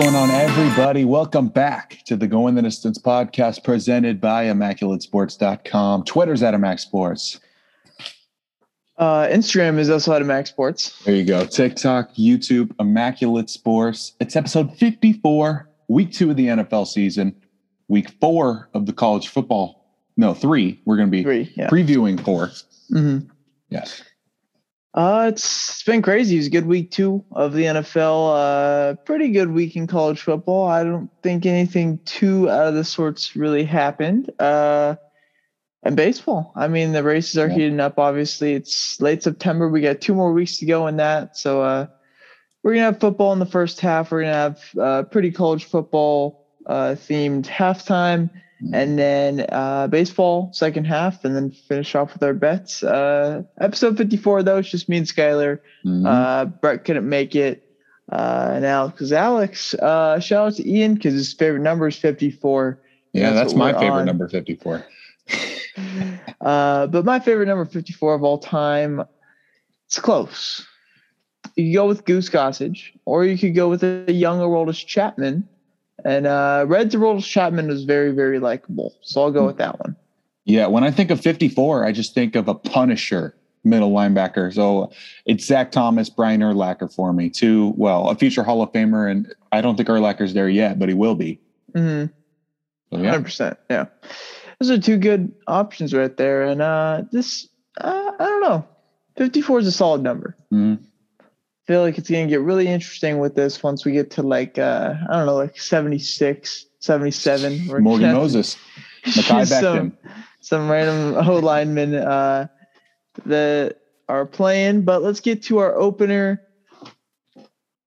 What's going on, everybody? Welcome back to the Going the Distance podcast presented by ImmaculateSports.com. Twitter's at Immac Sports. Uh, Instagram is also at Immac Sports. There you go. TikTok, YouTube, Immaculate Sports. It's episode 54, week two of the NFL season, week four of the college football. No, three. We're going to be Three, yeah. previewing 4 Mm-hmm. Yes. Uh, it's, it's been crazy. It was a good week two of the NFL. Uh, pretty good week in college football. I don't think anything too out of the sorts really happened. Uh, and baseball. I mean, the races are Yeah. heating up. Obviously, it's late September. We got two more weeks to go in that. So, uh, we're gonna have football in the first half. We're gonna have uh, pretty college football uh, themed halftime. And then uh, baseball second half, and then finish off with our bets. Uh, episode 54, though, it's just me and Skylar. Mhm. Uh, Brett couldn't make it. Uh, and Alex, because Alex, uh, shout out to Ian because his favorite number is 54. yeah, that's that's my favorite on. number 54. Uh, but my favorite number 54 of all time, it's close. You could go with Goose Gossage, or you could go with a young Aroldis Chapman. And uh, Red's Aroldis Chapman was very, very likable. So I'll go with that one. Yeah, when I think of 54, I just think of a Punisher middle linebacker. So it's Zach Thomas, Brian Urlacher for me. Two, well, a future Hall of Famer, and I don't think Urlacher's there yet, but he will be. Mm-hmm. So, yeah. 100%. Yeah. Those are two good options right there. And uh, this, uh, I don't know. 54 is a solid number. Mhm. I feel like it's going to get really interesting with this once we get to like, uh, I don't know, like 76, 77. We're Morgan Moses, Makai some, some random O linemen uh, that are playing. But let's get to our opener.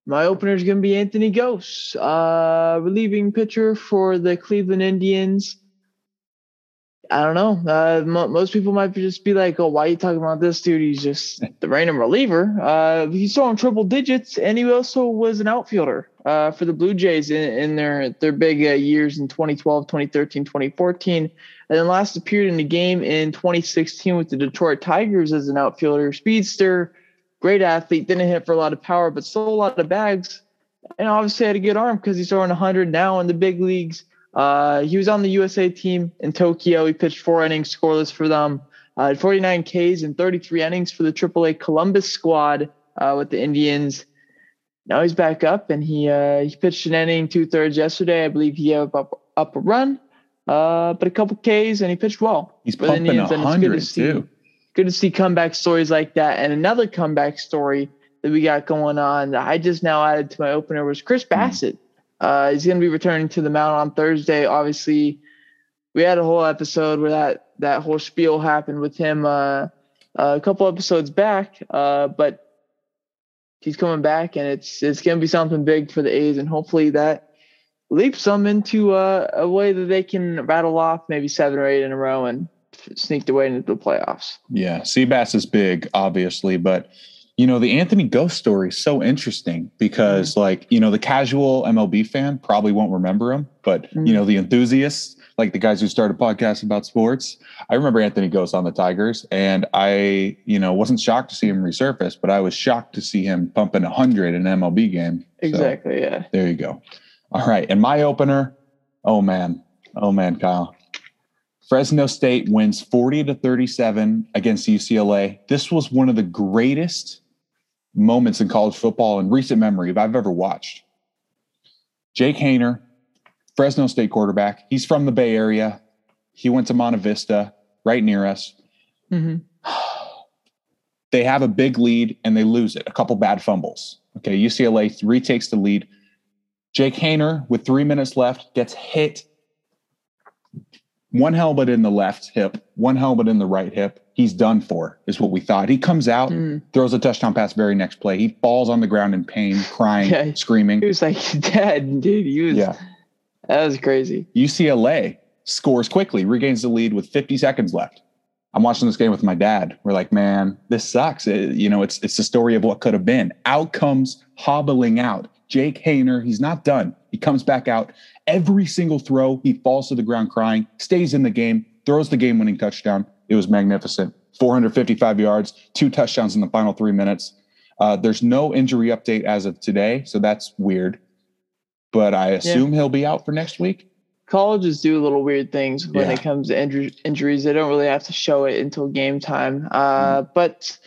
My opener is going to be Anthony Gose, uh, relieving pitcher for the Cleveland Indians. I don't know. Uh, mo- most people might just be like, "Oh, why are you talking about this dude? He's just the random reliever." Uh, he's throwing triple digits, and he also was an outfielder uh, for the Blue Jays in, in their their big uh, years in 2012, 2013, 2014, and then last appeared in a game in 2016 with the Detroit Tigers as an outfielder, speedster, great athlete. Didn't hit for a lot of power, but stole a lot of bags, and obviously had a good arm because he's throwing 100 now in the big leagues. Uh, he was on the USA team in Tokyo. He pitched four innings scoreless for them. Uh, had 49 Ks and 33 innings for the AAA Columbus squad uh, with the Indians. Now he's back up and he uh, he pitched an inning, two thirds yesterday. I believe he gave up up a run, uh, but a couple Ks and he pitched well. He's for pumping Indians, and it's good to see- too. Good to see comeback stories like that. And another comeback story that we got going on that I just now added to my opener was Chris Bassitt. Uh, he's going to be returning to the mound on Thursday. Obviously, we had a whole episode where that that whole spiel happened with him uh, a couple episodes back. Uh, but he's coming back, and it's it's going to be something big for the A's, and hopefully that leaps them into uh, a way that they can rattle off maybe seven or eight in a row and sneak their way into the playoffs. Yeah, Seabass is big, obviously, but you know the Anthony Gose story is so interesting because, like, you know, the casual MLB fan probably won't remember him, but Mhm. you know, the enthusiasts, like the guys who started podcasts about sports, I remember Anthony Gose on the Tigers, and I, you know, wasn't shocked to see him resurface, but I was shocked to see him pumping hundred in an MLB game. So, Exactly. Yeah. there you go. All right, and my opener, oh man, oh man, Kyle. Fresno State wins 40 to 37 against UCLA. This was one of the greatest moments in college football in recent memory if I've ever watched. Jake Haener, Fresno State quarterback. He's from the Bay Area. He went to Monta Vista, right near us. hmm They have a big lead and they lose it. A couple bad fumbles. Okay, UCLA retakes the lead. Jake Haener, with three minutes left, gets hit. One helmet in the left hip, one helmet in the right hip. He's done for, is what we thought. He comes out, Mm. throws a touchdown pass very next play. He falls on the ground in pain, crying, Yeah. screaming. He was like dead, dude. He was. Yeah. That was crazy. UCLA scores quickly, regains the lead with 50 seconds left. I'm watching this game with my dad. We're like, man, this sucks. It- you know, it's it's the story of what could have been. Out comes hobbling out. Jake Haener, he's not done. He comes back out. Every single throw, he falls to the ground crying, stays in the game, throws the game winning touchdown. It was magnificent. 455 yards, two touchdowns in the final three minutes. Uh, there's no injury update as of today, so that's weird. but I assume yeah. he'll be out for next week. Colleges do little weird things when yeah. it comes to inju- injuries. They don't really have to show it until game time. Uh, mm. But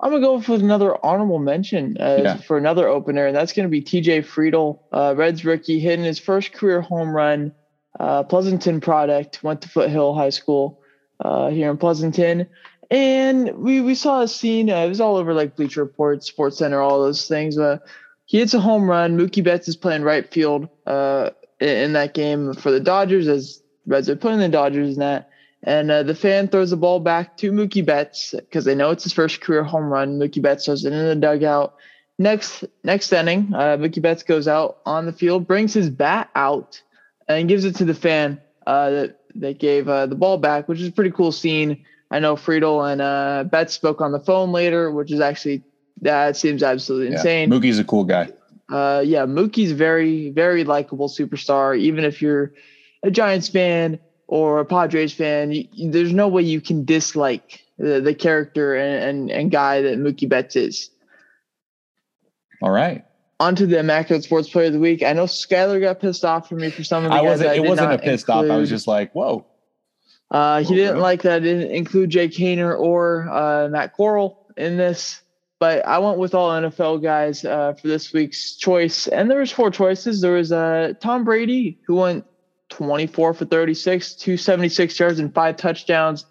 I'm gonna go with another honorable mention uh, yeah. for another opener, and that's gonna be T.J. Friedl, uh, Reds rookie, hitting his first career home run. Uh, Pleasanton product, went to Foothill High School uh, here in Pleasanton, and we we saw a scene. Uh, it was all over like Bleacher Report, Sports Center, all those things. Uh, he hits a home run. Mookie Betts is playing right field uh, in that game for the Dodgers, as Reds are putting the Dodgers in that. And uh, the fan throws the ball back to Mookie Betts because they know it's his first career home run. Mookie Betts throws it in the dugout. Next next inning, uh, Mookie Betts goes out on the field, brings his bat out, and gives it to the fan uh, that that gave uh, the ball back, which is a pretty cool scene. I know Friedl and uh, Betts spoke on the phone later, which is actually that seems absolutely insane. Yeah, Mookie's a cool guy. Uh, yeah, Mookie's very very likable superstar. Even if you're a Giants fan or a Padres fan, you, there's no way you can dislike the, the character and, and and guy that Mookie Betts is. All right. On to the Immaculate Sports Player of the Week. I know Skyler got pissed off for me for some of the I wasn't, I it wasn't a pissed include. off. I was just like, whoa. Uh, he didn't like that I didn't include Jake Haener or uh, Matt Corral in this, but I went with all NFL guys uh, for this week's choice. And there was four choices. There was uh, Tom Brady, who went 24 for 36, 276 yards and five touchdowns.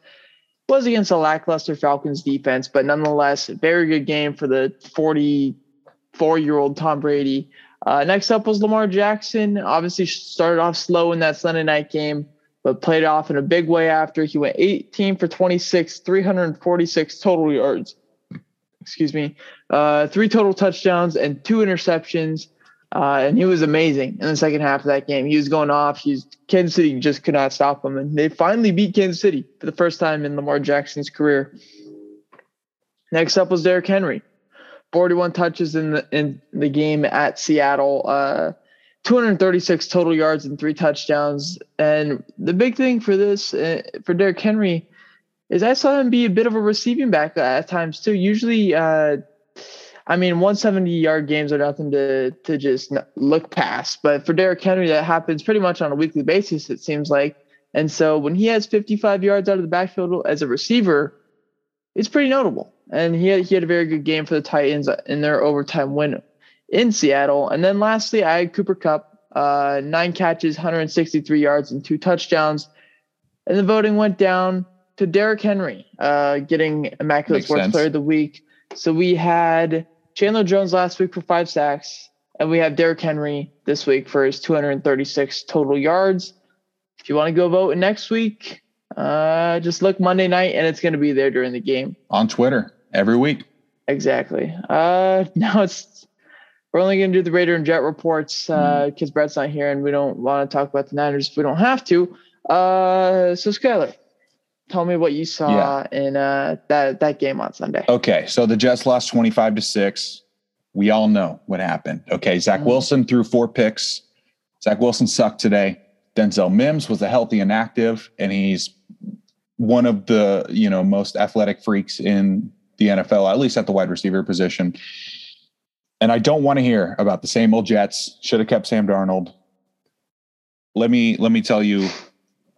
Was against a lackluster Falcons defense, but nonetheless, very good game for the 44 year old Tom Brady. Uh, next up was Lamar Jackson. Obviously, started off slow in that Sunday night game but played off in a big way after. He went 18 for 26, 346 total yards. Excuse me. Uh, three total touchdowns and two interceptions. Uh, and he was amazing in the second half of that game. He was going off. He's Kansas City just could not stop him, and they finally beat Kansas City for the first time in Lamar Jackson's career. Next up was Derrick Henry, 41 touches in the in the game at Seattle. Uh, 236 total yards and three touchdowns. And the big thing for this, uh, for Derrick Henry, is I saw him be a bit of a receiving back at times too. Usually, uh, I mean, 170 yard games are nothing to to just look past. But for Derrick Henry, that happens pretty much on a weekly basis. It seems like. And so when he has 55 yards out of the backfield as a receiver, it's pretty notable. And he had, he had a very good game for the Titans in their overtime win in Seattle. And then lastly, I had Cooper Kupp, uh, nine catches, 163 yards, and two touchdowns. And the voting went down to Derrick Henry, uh, getting Immaculate Makes Sports sense. Player of the Week. So we had Chandler Jones last week for five sacks, and we have Derrick Henry this week for his 236 total yards. If you want to go vote next week, uh, just look Monday night, and it's going to be there during the game on Twitter every week. Exactly. Uh, now it's we're only going to do the Raider and Jet reports because uh, mm. Brett's not here and we don't want to talk about the Niners if we don't have to. Uh, so, Skyler, tell me what you saw yeah. in uh, that that game on Sunday. Okay, so the Jets lost twenty five to six. We all know what happened. Okay, Zach mm-hmm. Wilson threw four picks. Zach Wilson sucked today. Denzel Mims was a healthy and active, and he's one of the you know most athletic freaks in the NFL, at least at the wide receiver position. And I don't want to hear about the same old Jets. Should have kept Sam Darnold. Let me let me tell you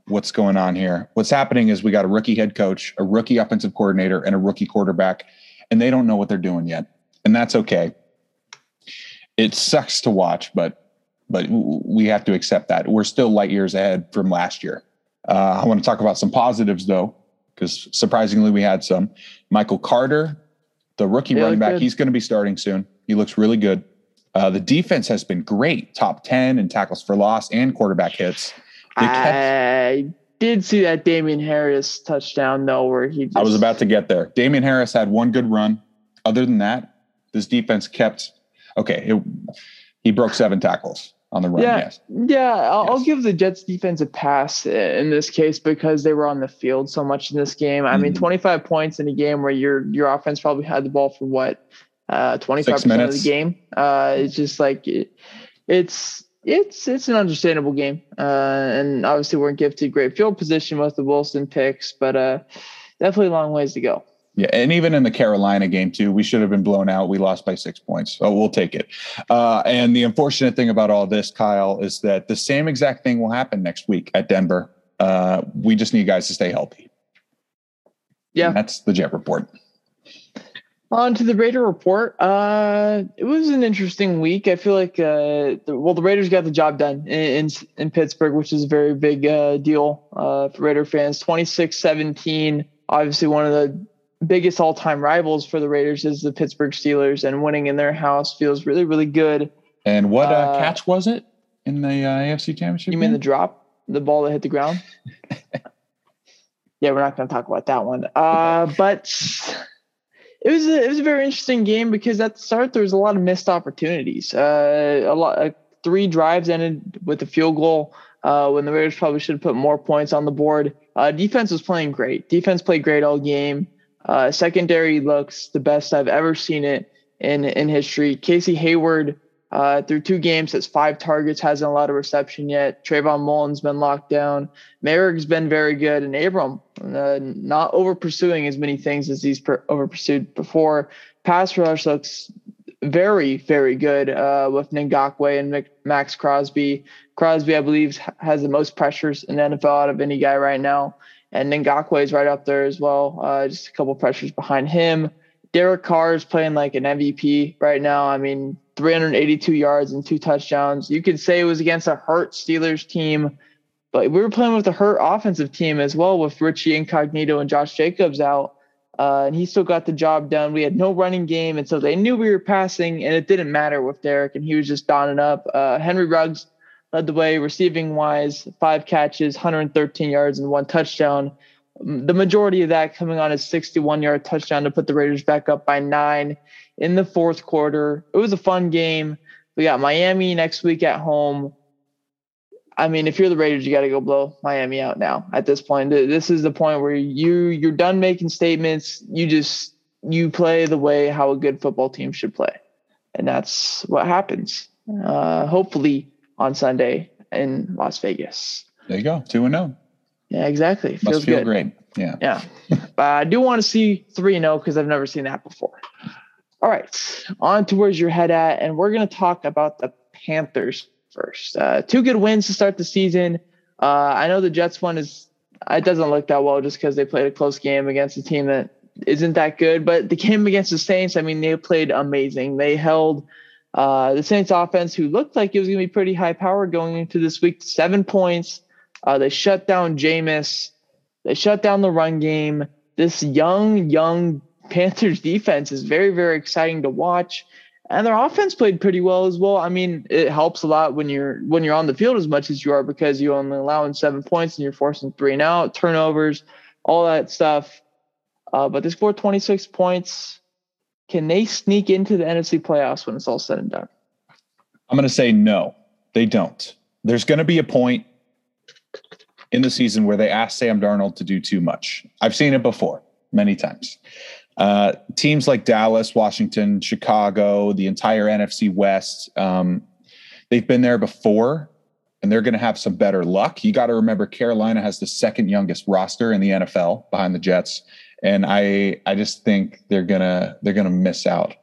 what's going on here. What's happening is we got a rookie head coach, a rookie offensive coordinator, and a rookie quarterback, and they don't know what they're doing yet. And that's okay. It sucks to watch, but but we have to accept that. We're still light years ahead from last year. Uh, I want to talk about some positives though, because surprisingly we had some. Michael Carter, the rookie running back, good. he's going to be starting soon. He looks really good. Uh, the defense has been great, top 10 in tackles for loss and quarterback hits. I did see that Damien Harris touchdown, though, where he. Just... I was about to get there. Damien Harris had one good run. Other than that, this defense kept. Okay, it, he broke seven tackles on the run. Yeah, yes. yeah. I'll, yes. I'll, give the Jets defense a pass in this case because they were on the field so much in this game. I mm-hmm. mean, 25 points in a game where your your offense probably had the ball for what uh, 25% of the game. Uh, it's just like it, it's it's it's an understandable game. Uh, and obviously we're gifted great field position with the Wilson picks, but uh, definitely a long ways to go. Yeah, and even in the Carolina game too, we should have been blown out. We lost by six points, so we'll take it. Uh, and the unfortunate thing about all this, Kyle, is that the same exact thing will happen next week at Denver. Uh, we just need guys to stay healthy. Yeah, and that's the Jet report. On to the Raider report. Uh, it was an interesting week. I feel like, uh, the, well, the Raiders got the job done in in, in Pittsburgh, which is a very big uh, deal uh, for Raider fans. 26-17. Obviously, one of the biggest all-time rivals for the Raiders is the Pittsburgh Steelers, and winning in their house feels really, really good. And what uh, catch was it in the uh, AFC Championship? You game? mean the drop, the ball that hit the ground? yeah, we're not going to talk about that one. but it was a, it was a very interesting game because at the start there was a lot of missed opportunities. Uh, a lot, uh, three drives ended with a field goal uh, when the Raiders probably should have put more points on the board. Uh, defense was playing great. Defense played great all game. Uh, secondary looks the best I've ever seen it in in history. Casey Hayward uh, through two games has five targets, hasn't a reception yet. Trayvon Mullen's been locked down. Moehrig's been very good, and Abram uh, not over pursuing as many things as he's per- over pursued before. Pass rush looks very, very good uh, with Ngakoue and Maxx Crosby. Crosby, I believe, has the most pressures in NFL out of any guy right now. And Ngakoue is right up there as well, uh, just a couple pressures behind him. Derek Carr is playing like an MVP right now. I mean, 382 yards and two touchdowns. You could say it was against a hurt Steelers team, but we were playing with a hurt offensive team as well with Richie Incognito and Josh Jacobs out. Uh, and he still got the job done. We had no running game, and so they knew we were passing, and it didn't matter with Derek, and he was just donning up. Uh, Henry Ruggs led the way receiving wise, five catches, 113 yards, and one touchdown. The majority of that coming on a 61 yard touchdown to put the Raiders back up by nine in the fourth quarter. It was a fun game. We got Miami next week at home. I mean, if you're the Raiders, you got to go blow Miami out now. At this point, this is the point where you you're done making statements. You just you play the way how a good football team should play, and that's what happens. Uh, hopefully on Sunday in Las Vegas. There you go, two and zero. Oh. Yeah, exactly. Feels Must feel good. great. Yeah, yeah. but I do want to see three and zero oh because I've never seen that before. All right, on to where's your head at, and we're going to talk about the Panthers first. Uh, two good wins to start the season. Uh, I know the Jets one is it doesn't look that well just because they played a close game against a team that isn't that good. But the game against the Saints, I mean, they played amazing. They held uh, the Saints offense, who looked like it was going to be pretty high powered going into this week, seven points. Uh, they shut down Jameis. They shut down the run game. This young, young Panthers defense is very, very exciting to watch. And their offense played pretty well as well. I mean, it helps a lot when you're when you're on the field as much as you are because you're only allowing seven points and you're forcing three and out, turnovers, all that stuff. Uh, but they scored 26 points. Can they sneak into the NFC playoffs when it's all said and done? I'm going to say no, they don't. There's going to be a point in the season where they ask Sam Darnold to do too much. I've seen it before many times. Uh, teams like Dallas, Washington, Chicago, the entire NFC West, um, they've been there before and they're going to have some better luck. You got to remember Carolina has the second youngest roster in the NFL behind the Jets. And I, I just think they're gonna they're gonna miss out.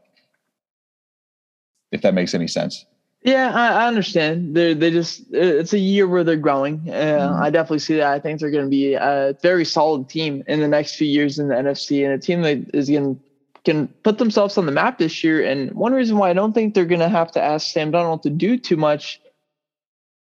If that makes any sense. Yeah, I, I understand. They they just it's a year where they're growing. Uh, mm-hmm. I definitely see that. I think they're going to be a very solid team in the next few years in the NFC, and a team that is going can put themselves on the map this year. And one reason why I don't think they're going to have to ask Sam Darnold to do too much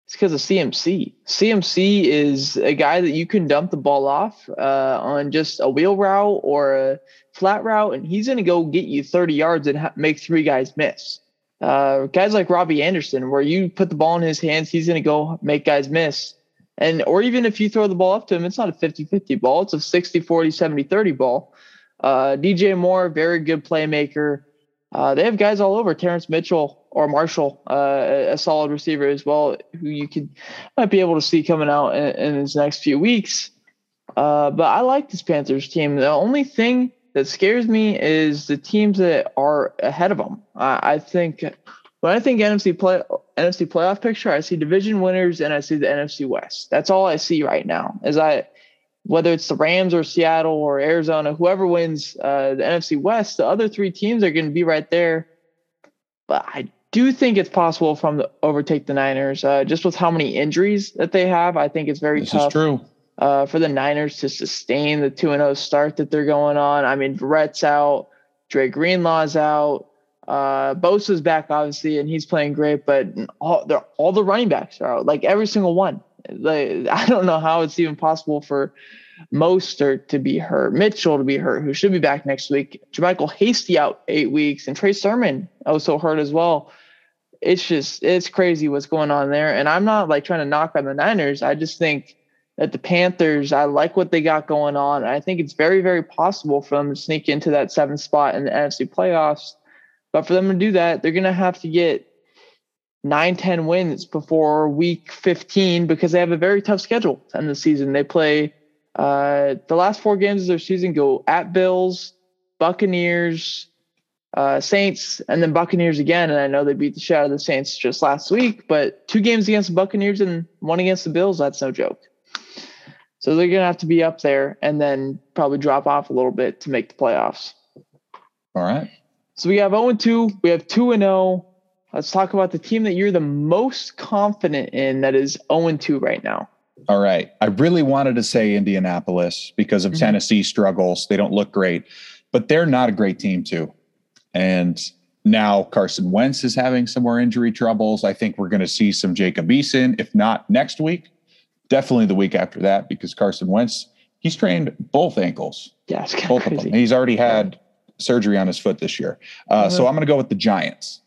is because of CMC. CMC is a guy that you can dump the ball off uh, on just a wheel route or a flat route, and he's going to go get you 30 yards and ha- make three guys miss. Uh, guys like Robbie Anderson, where you put the ball in his hands, he's going to go make guys miss. And, or even if you throw the ball up to him, it's not a 50 50 ball, it's a 60 40, 70 30 ball. Uh, DJ Moore, very good playmaker. Uh, they have guys all over Terrence Mitchell or Marshall, uh, a solid receiver as well, who you could might be able to see coming out in, in his next few weeks. Uh, but I like this Panthers team. The only thing that scares me is the teams that are ahead of them. I, I think when I think NFC play NFC playoff picture, I see division winners and I see the NFC West. That's all I see right now. Is I whether it's the Rams or Seattle or Arizona, whoever wins uh, the NFC West, the other three teams are going to be right there. But I do think it's possible for them to overtake the Niners, uh, just with how many injuries that they have. I think it's very this tough. is true. Uh, for the Niners to sustain the 2 0 start that they're going on. I mean, Verrett's out, Dre Greenlaw's out, uh, Bosa's back, obviously, and he's playing great, but all, all the running backs are out, like every single one. Like, I don't know how it's even possible for Mostert to be hurt, Mitchell to be hurt, who should be back next week, JaMycal Hasty out eight weeks, and Trey Sermon also hurt as well. It's just it's crazy what's going on there. And I'm not like trying to knock on the Niners. I just think that the Panthers, I like what they got going on. I think it's very, very possible for them to sneak into that seventh spot in the NFC playoffs. But for them to do that, they're gonna have to get nine, 10 wins before week 15 because they have a very tough schedule to end the season. They play uh, the last four games of their season go at Bills, Buccaneers, uh, Saints, and then Buccaneers again. And I know they beat the shit out of the Saints just last week, but two games against the Buccaneers and one against the Bills, that's no joke. So they're going to have to be up there and then probably drop off a little bit to make the playoffs. All right. So we have 0 and 2, we have 2 and 0. Let's talk about the team that you're the most confident in that is 0 and 2 right now. All right. I really wanted to say Indianapolis because of mm-hmm. Tennessee struggles. They don't look great, but they're not a great team, too. And now Carson Wentz is having some more injury troubles. I think we're going to see some Jacob Eason, if not next week, definitely the week after that, because Carson Wentz, he's trained both ankles. Yeah, both crazy. of them. He's already had surgery on his foot this year. Uh, uh-huh. So I'm going to go with the Giants.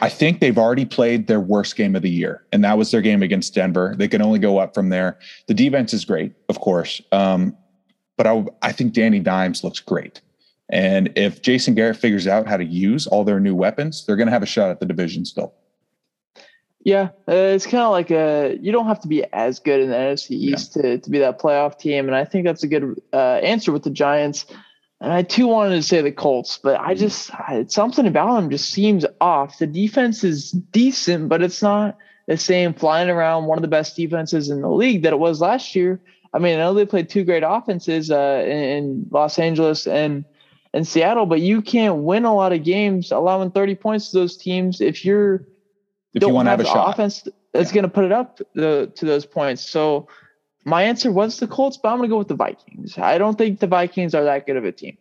I think they've already played their worst game of the year, and that was their game against Denver. They can only go up from there. The defense is great, of course, um, but I, I think Danny Dimes looks great. And if Jason Garrett figures out how to use all their new weapons, they're going to have a shot at the division still. Yeah, uh, it's kind of like a you don't have to be as good in the NFC East yeah. to, to be that playoff team, and I think that's a good uh, answer with the Giants. And I too wanted to say the Colts, but I mm-hmm. just I, something about them just seems off. The defense is decent, but it's not the same flying around one of the best defenses in the league that it was last year. I mean, I know they played two great offenses uh, in, in Los Angeles and and Seattle, but you can't win a lot of games allowing 30 points to those teams if you're if you want to have, have a shot. offense that's yeah. going to put it up the, to those points. So my answer was the Colts, but I'm going to go with the Vikings. I don't think the Vikings are that good of a team,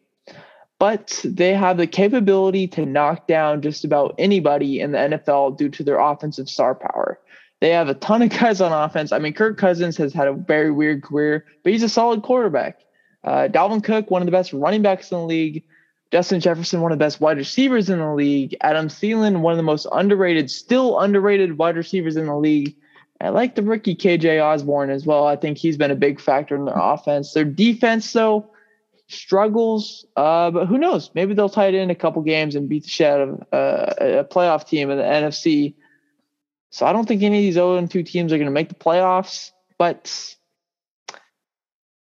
but they have the capability to knock down just about anybody in the NFL due to their offensive star power. They have a ton of guys on offense. I mean, Kirk Cousins has had a very weird career, but he's a solid quarterback. Uh, Dalvin Cook, one of the best running backs in the league. Justin Jefferson, one of the best wide receivers in the league. Adam Thielen, one of the most underrated, still underrated wide receivers in the league. I like the rookie KJ Osborn as well. I think he's been a big factor in their offense. Their defense, though, struggles, uh, but who knows? Maybe they'll tie it in a couple games and beat the shit out of uh, a playoff team in the NFC. So I don't think any of these 0 2 teams are going to make the playoffs. But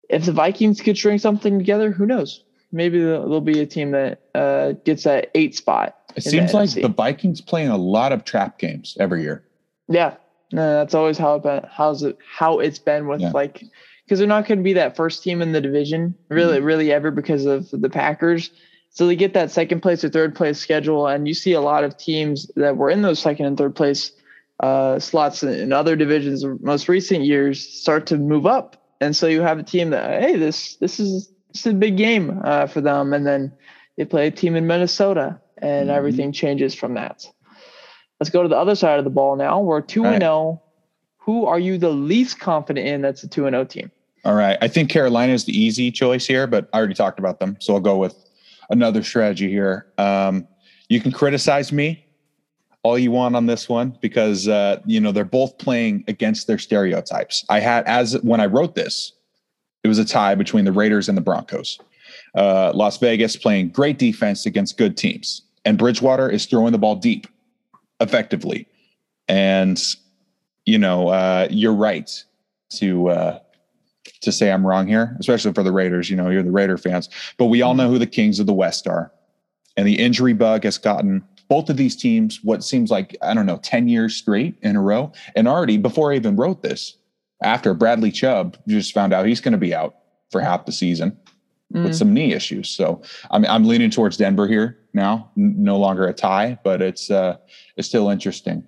if the Vikings could string something together, who knows? Maybe there'll be a team that uh, gets that eight spot. It seems the like NFC. the Vikings playing a lot of trap games every year. Yeah, no, that's always how it been, how's it how it's been with yeah. like because they're not going to be that first team in the division really mm-hmm. really ever because of the Packers. So they get that second place or third place schedule, and you see a lot of teams that were in those second and third place uh, slots in other divisions most recent years start to move up, and so you have a team that hey this this is is a big game uh, for them, and then they play a team in Minnesota, and mm-hmm. everything changes from that. Let's go to the other side of the ball now. We're 2 and 0. Who are you the least confident in that's a 2 and 0 team? All right. I think Carolina is the easy choice here, but I already talked about them. So I'll go with another strategy here. Um, you can criticize me all you want on this one because uh, you know they're both playing against their stereotypes. I had as when I wrote this, it was a tie between the Raiders and the Broncos. Uh, Las Vegas playing great defense against good teams, and Bridgewater is throwing the ball deep effectively. And you know, uh, you're right to uh, to say I'm wrong here, especially for the Raiders. You know, you're the Raider fans, but we all know who the Kings of the West are, and the injury bug has gotten both of these teams what seems like I don't know ten years straight in a row. And already before I even wrote this, after Bradley Chubb just found out he's going to be out, for half the season Mm. with some knee issues. So I'm I'm leaning towards Denver here now. No longer a tie, but it's uh it's still interesting.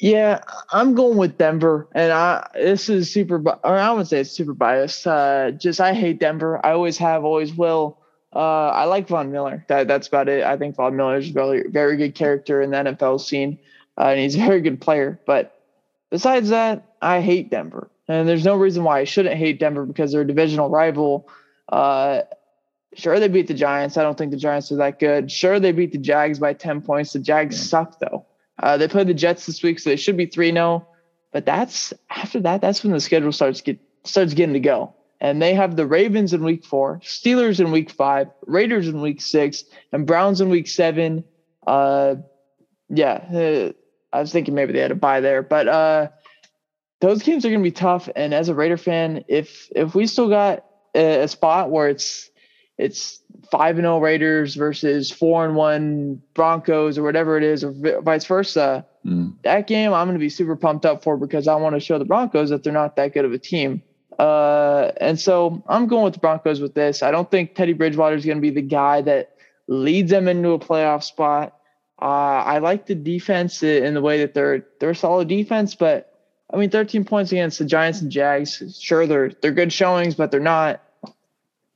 Yeah, I'm going with Denver, and I this is super, or I would say it's super biased. Uh, just I hate Denver. I always have, always will. Uh, I like Von Miller. That that's about it. I think Von Miller is a very very good character in the NFL scene, uh, and he's a very good player. But besides that, I hate Denver, and there's no reason why I shouldn't hate Denver because they're a divisional rival. Uh, sure, they beat the Giants. I don't think the Giants are that good. Sure, they beat the Jags by ten points. The Jags suck though. Uh, they played the Jets this week, so they should be three 0 But that's after that. That's when the schedule starts get starts getting to go. And they have the Ravens in week four, Steelers in week five, Raiders in week six, and Browns in week seven. Uh, yeah, uh, I was thinking maybe they had a buy there, but uh, those games are going to be tough. And as a Raider fan, if if we still got a, a spot where it's it's five and zero Raiders versus four and one Broncos or whatever it is, or vice versa. Mm. That game I'm going to be super pumped up for because I want to show the Broncos that they're not that good of a team. Uh, and so I'm going with the Broncos with this. I don't think Teddy Bridgewater is going to be the guy that leads them into a playoff spot. Uh, I like the defense in the way that they're they're a solid defense, but I mean, 13 points against the Giants and Jags. Sure, they're they're good showings, but they're not.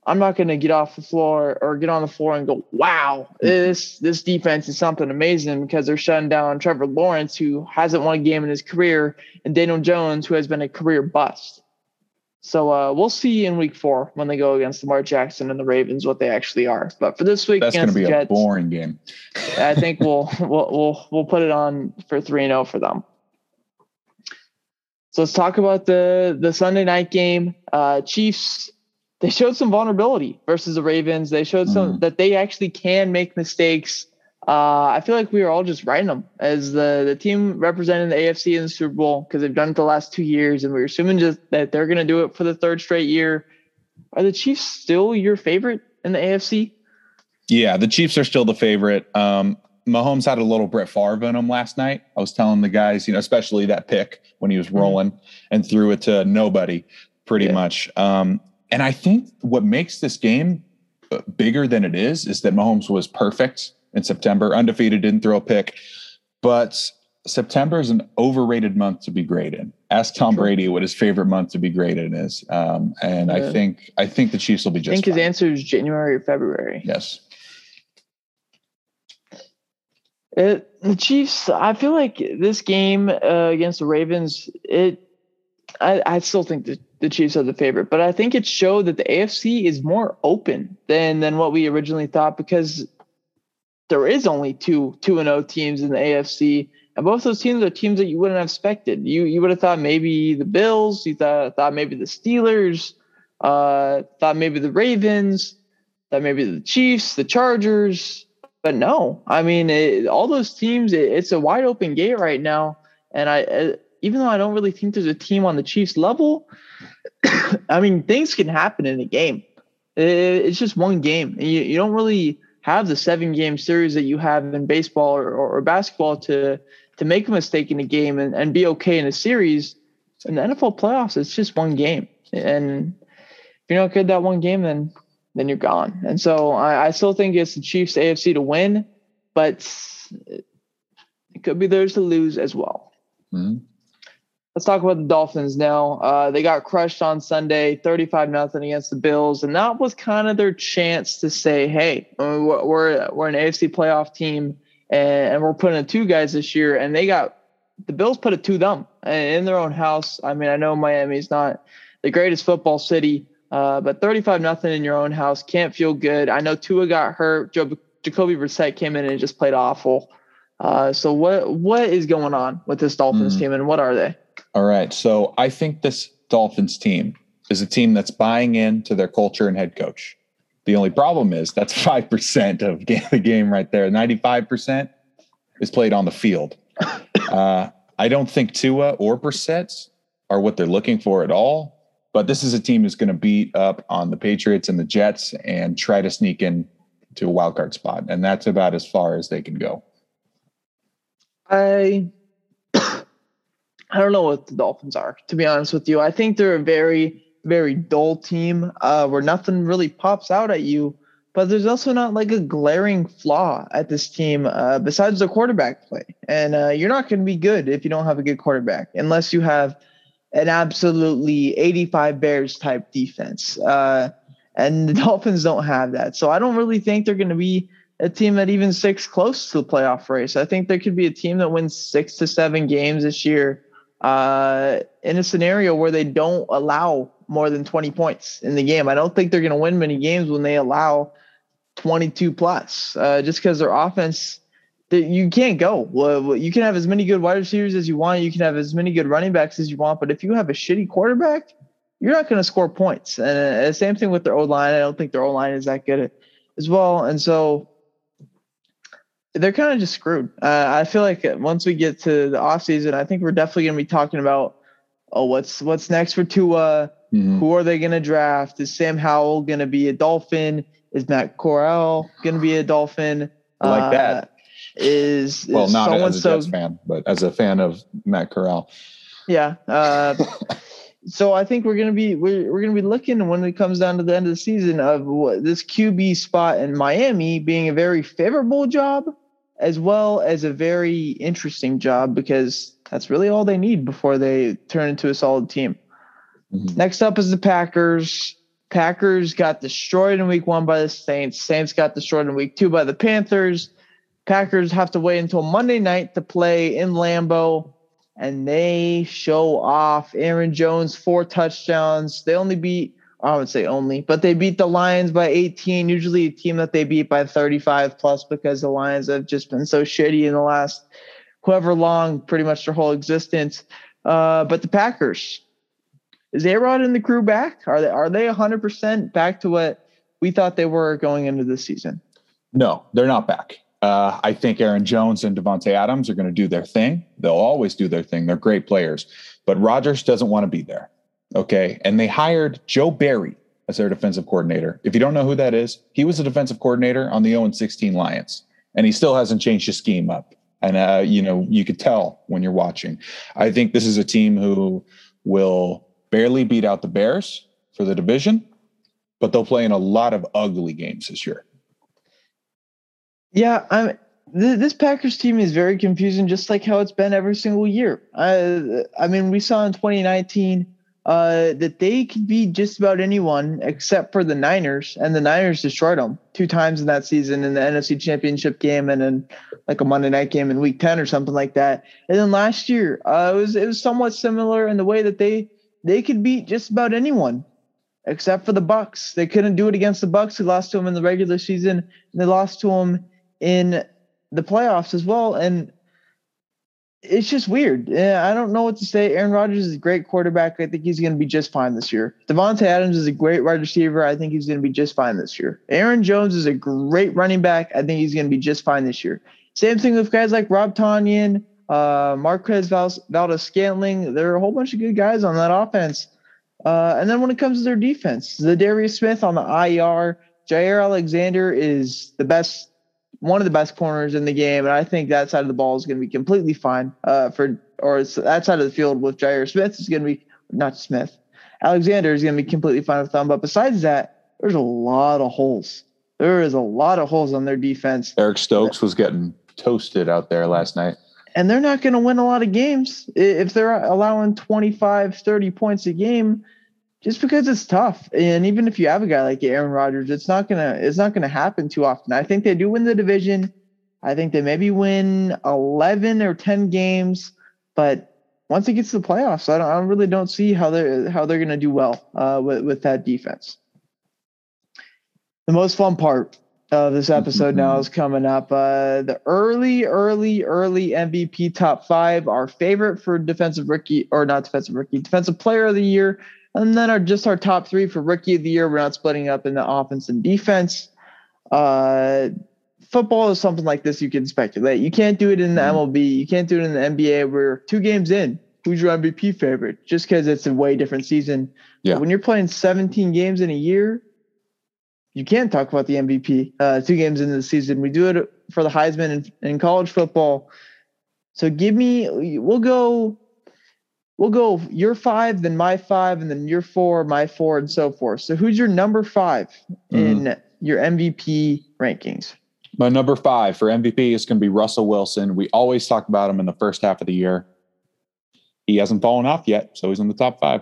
I'm not going to get off the floor or get on the floor and go, "Wow, this this defense is something amazing," because they're shutting down Trevor Lawrence, who hasn't won a game in his career, and Daniel Jones, who has been a career bust. So uh, we'll see in Week Four when they go against Lamar Jackson and the Ravens what they actually are. But for this week That's going to be the a boring game. I think we'll we'll we'll we'll put it on for three and zero for them. So let's talk about the the Sunday night game. Uh, Chiefs they showed some vulnerability versus the Ravens. They showed some Mhm. that they actually can make mistakes. Uh, I feel like we were all just writing them as the the team representing the AFC in the Super Bowl because they've done it the last two years, and we are assuming just that they're going to do it for the third straight year. Are the Chiefs still your favorite in the AFC? Yeah, the Chiefs are still the favorite. Um, Mahomes had a little Brett Favre in him last night. I was telling the guys, you know, especially that pick when he was Mhm. rolling and threw it to nobody, pretty Yeah. much. Um, and I think what makes this game uh, bigger than it is is that Mahomes was perfect in September, undefeated, didn't throw a pick. But September is an overrated month to be great in. Ask Tom True. Brady what his favorite month to be great in is, um, and Yeah. I think I think the Chiefs will be just. I think his answer is January or February. yes. It, the Chiefs, I feel like this game uh, against the Ravens, it, I, I still think the, the Chiefs are the favorite, but I think it showed that the AFC is more open than than what we originally thought because there is only two two and O teams in the AFC, and both those teams are teams that you wouldn't have expected. You you would have thought maybe the Bills, you thought thought maybe the Steelers, uh, thought maybe the Ravens, thought maybe the Chiefs, the Chargers but no, I mean, it, all those teams, it, it's a wide open gate right now. And I, uh, even though I don't really think there's a team on the Chiefs level, I mean, things can happen in a game. It, it's just one game. You, you don't really have the seven game series that you have in baseball or, or, or basketball to to make a mistake in a game and, and be okay in a series. In the NFL playoffs, it's just one game. And if you're not good that one game, then then you're gone. And so I, I still think it's the Chiefs AFC to win, but it could be theirs to lose as well. Mhm. Let's talk about the Dolphins now. Uh, they got crushed on Sunday, 35 nothing against the Bills, and that was kind of their chance to say, "Hey, uh, we're we're, we're an AFC playoff team, and, and we're putting in two guys this year." And they got the Bills put it to them in their own house. I mean, I know Miami's not the greatest football city, uh, but 35 nothing in your own house can't feel good. I know Tua got hurt. Joe, Jacoby Brissett came in and just played awful. Uh, so what what is going on with this Dolphins Mm. team, and what are they? All right. So I think this Dolphins team is a team that's buying into their culture and head coach. The only problem is that's 5% of the game right there. 95% is played on the field. Uh, I don't think Tua or Brissett are what they're looking for at all. But this is a team that's going to beat up on the Patriots and the Jets and try to sneak in to a wild card spot. And that's about as far as they can go. I I don't know what the Dolphins are, to be honest with you. I think they're a very very dull team uh, where nothing really pops out at you. But there's also not like a glaring flaw at this team uh, besides the quarterback play. And uh, you're not going to be good if you don't have a good quarterback, unless you have an absolutely 85 Bears type defense. Uh, and the Dolphins don't have that. So I don't really think they're going to be a team that even sticks close to the playoff race. I think there could be a team that wins six to seven games this year uh, in a scenario where they don't allow more than 20 points in the game. I don't think they're going to win many games when they allow 22 plus, uh, just because their offense, you can't go. Well, you can have as many good wide receivers as you want. You can have as many good running backs as you want. But if you have a shitty quarterback, you're not going to score points. And uh, same thing with their O line. I don't think their O line is that good as well. And so they're kind of just screwed. Uh, I feel like once we get to the offseason, I think we're definitely going to be talking about, oh, what's what's next for Tua? Mm-hmm. Who are they going to draft? Is Sam Howell going to be a Dolphin? Is Matt Corral going to be a Dolphin? I like uh, that. Is, well, not as a Jets fan, but as a fan of Matt Corral. Yeah. Uh, so I think we're gonna be we're, we're gonna be looking when it comes down to the end of the season of what, this QB spot in Miami being a very favorable job as well as a very interesting job because that's really all they need before they turn into a solid team. Mm-hmm. Next up is the Packers. Packers got destroyed in week one by the Saints. Saints got destroyed in week two by the Panthers. Packers have to wait until Monday night to play in Lambeau, and they show off. Aaron Jones, four touchdowns. They only beat I would say only, but they beat the Lions by 18. Usually a team that they beat by 35 plus because the Lions have just been so shitty in the last however long, pretty much their whole existence. Uh, but the Packers, is A-Rod and the crew back? Are they are they 100% back to what we thought they were going into the season? No, they're not back. Uh, I think Aaron Jones and Davante Adams are going to do their thing. They'll always do their thing. They're great players, but Rodgers doesn't want to be there. Okay. And they hired Joe Barry as their defensive coordinator. If you don't know who that is, he was a defensive coordinator on the 0 16 Lions, and he still hasn't changed his scheme up. And, uh, you know, you could tell when you're watching. I think this is a team who will barely beat out the Bears for the division, but they'll play in a lot of ugly games this year. Yeah, I'm this Packers team is very confusing, just like how it's been every single year. I, I mean, we saw in 2019 uh, that they could beat just about anyone except for the Niners, and the Niners destroyed them two times in that season in the NFC Championship game and then like a Monday night game in Week Ten or something like that. And then last year, uh, it was it was somewhat similar in the way that they they could beat just about anyone except for the Bucs. They couldn't do it against the Bucs. They lost to them in the regular season, and they lost to them in the playoffs as well. And it's just weird. Yeah, I don't know what to say. Aaron Rodgers is a great quarterback. I think he's going to be just fine this year. Davante Adams is a great wide receiver. I think he's going to be just fine this year. Aaron Jones is a great running back. I think he's going to be just fine this year. Same thing with guys like Rob Tonyan, uh, Marquez Valdes Scantling. There are a whole bunch of good guys on that offense. Uh, and then when it comes to their defense, the Darius Smith on the IR, Jaire Alexander is the best one of the best corners in the game, and I think that side of the ball is going to be completely fine uh, for, or that side of the field with Jair Smith is going to be not Smith. Alexander is going to be completely fine with them. But besides that, there's a lot of holes. There is a lot of holes on their defense. Eric Stokes was getting toasted out there last night. And they're not going to win a lot of games if they're allowing 25, 30 points a game just because it's tough. And even if you have a guy like Aaron Rodgers, it's not gonna it's not gonna happen too often. I think they do win the division. I think they maybe win eleven or ten games, but once it gets to the playoffs, I, don't, I really don't see how they're how they're gonna do well uh, with with that defense. The most fun part of this episode now is coming up. Uh, the early, early, early MVP top five. Our favorite for defensive rookie or not defensive rookie, defensive player of the year and then our just our top three for rookie of the year. We're not splitting up in the offense and defense. Uh, football is something like this you can speculate. You can't do it in the MLB. Mm-hmm. You can't do it in the NBA. We're two games in. Who's your MVP favorite? Just because it's a way different season. Yeah. But when you're playing 17 games in a year, you can't talk about the MVP uh, two games into the season. We do it for the Heisman in, in college football. So give me, we'll go we'll go your five, then my five, and then your four, my four, and so forth. So who's your number 5 Mm-hmm. in your MVP rankings? My number five for MVP is going to be Russell Wilson. We always talk about him in the first half of the year. He hasn't fallen off yet, so he's in the top five.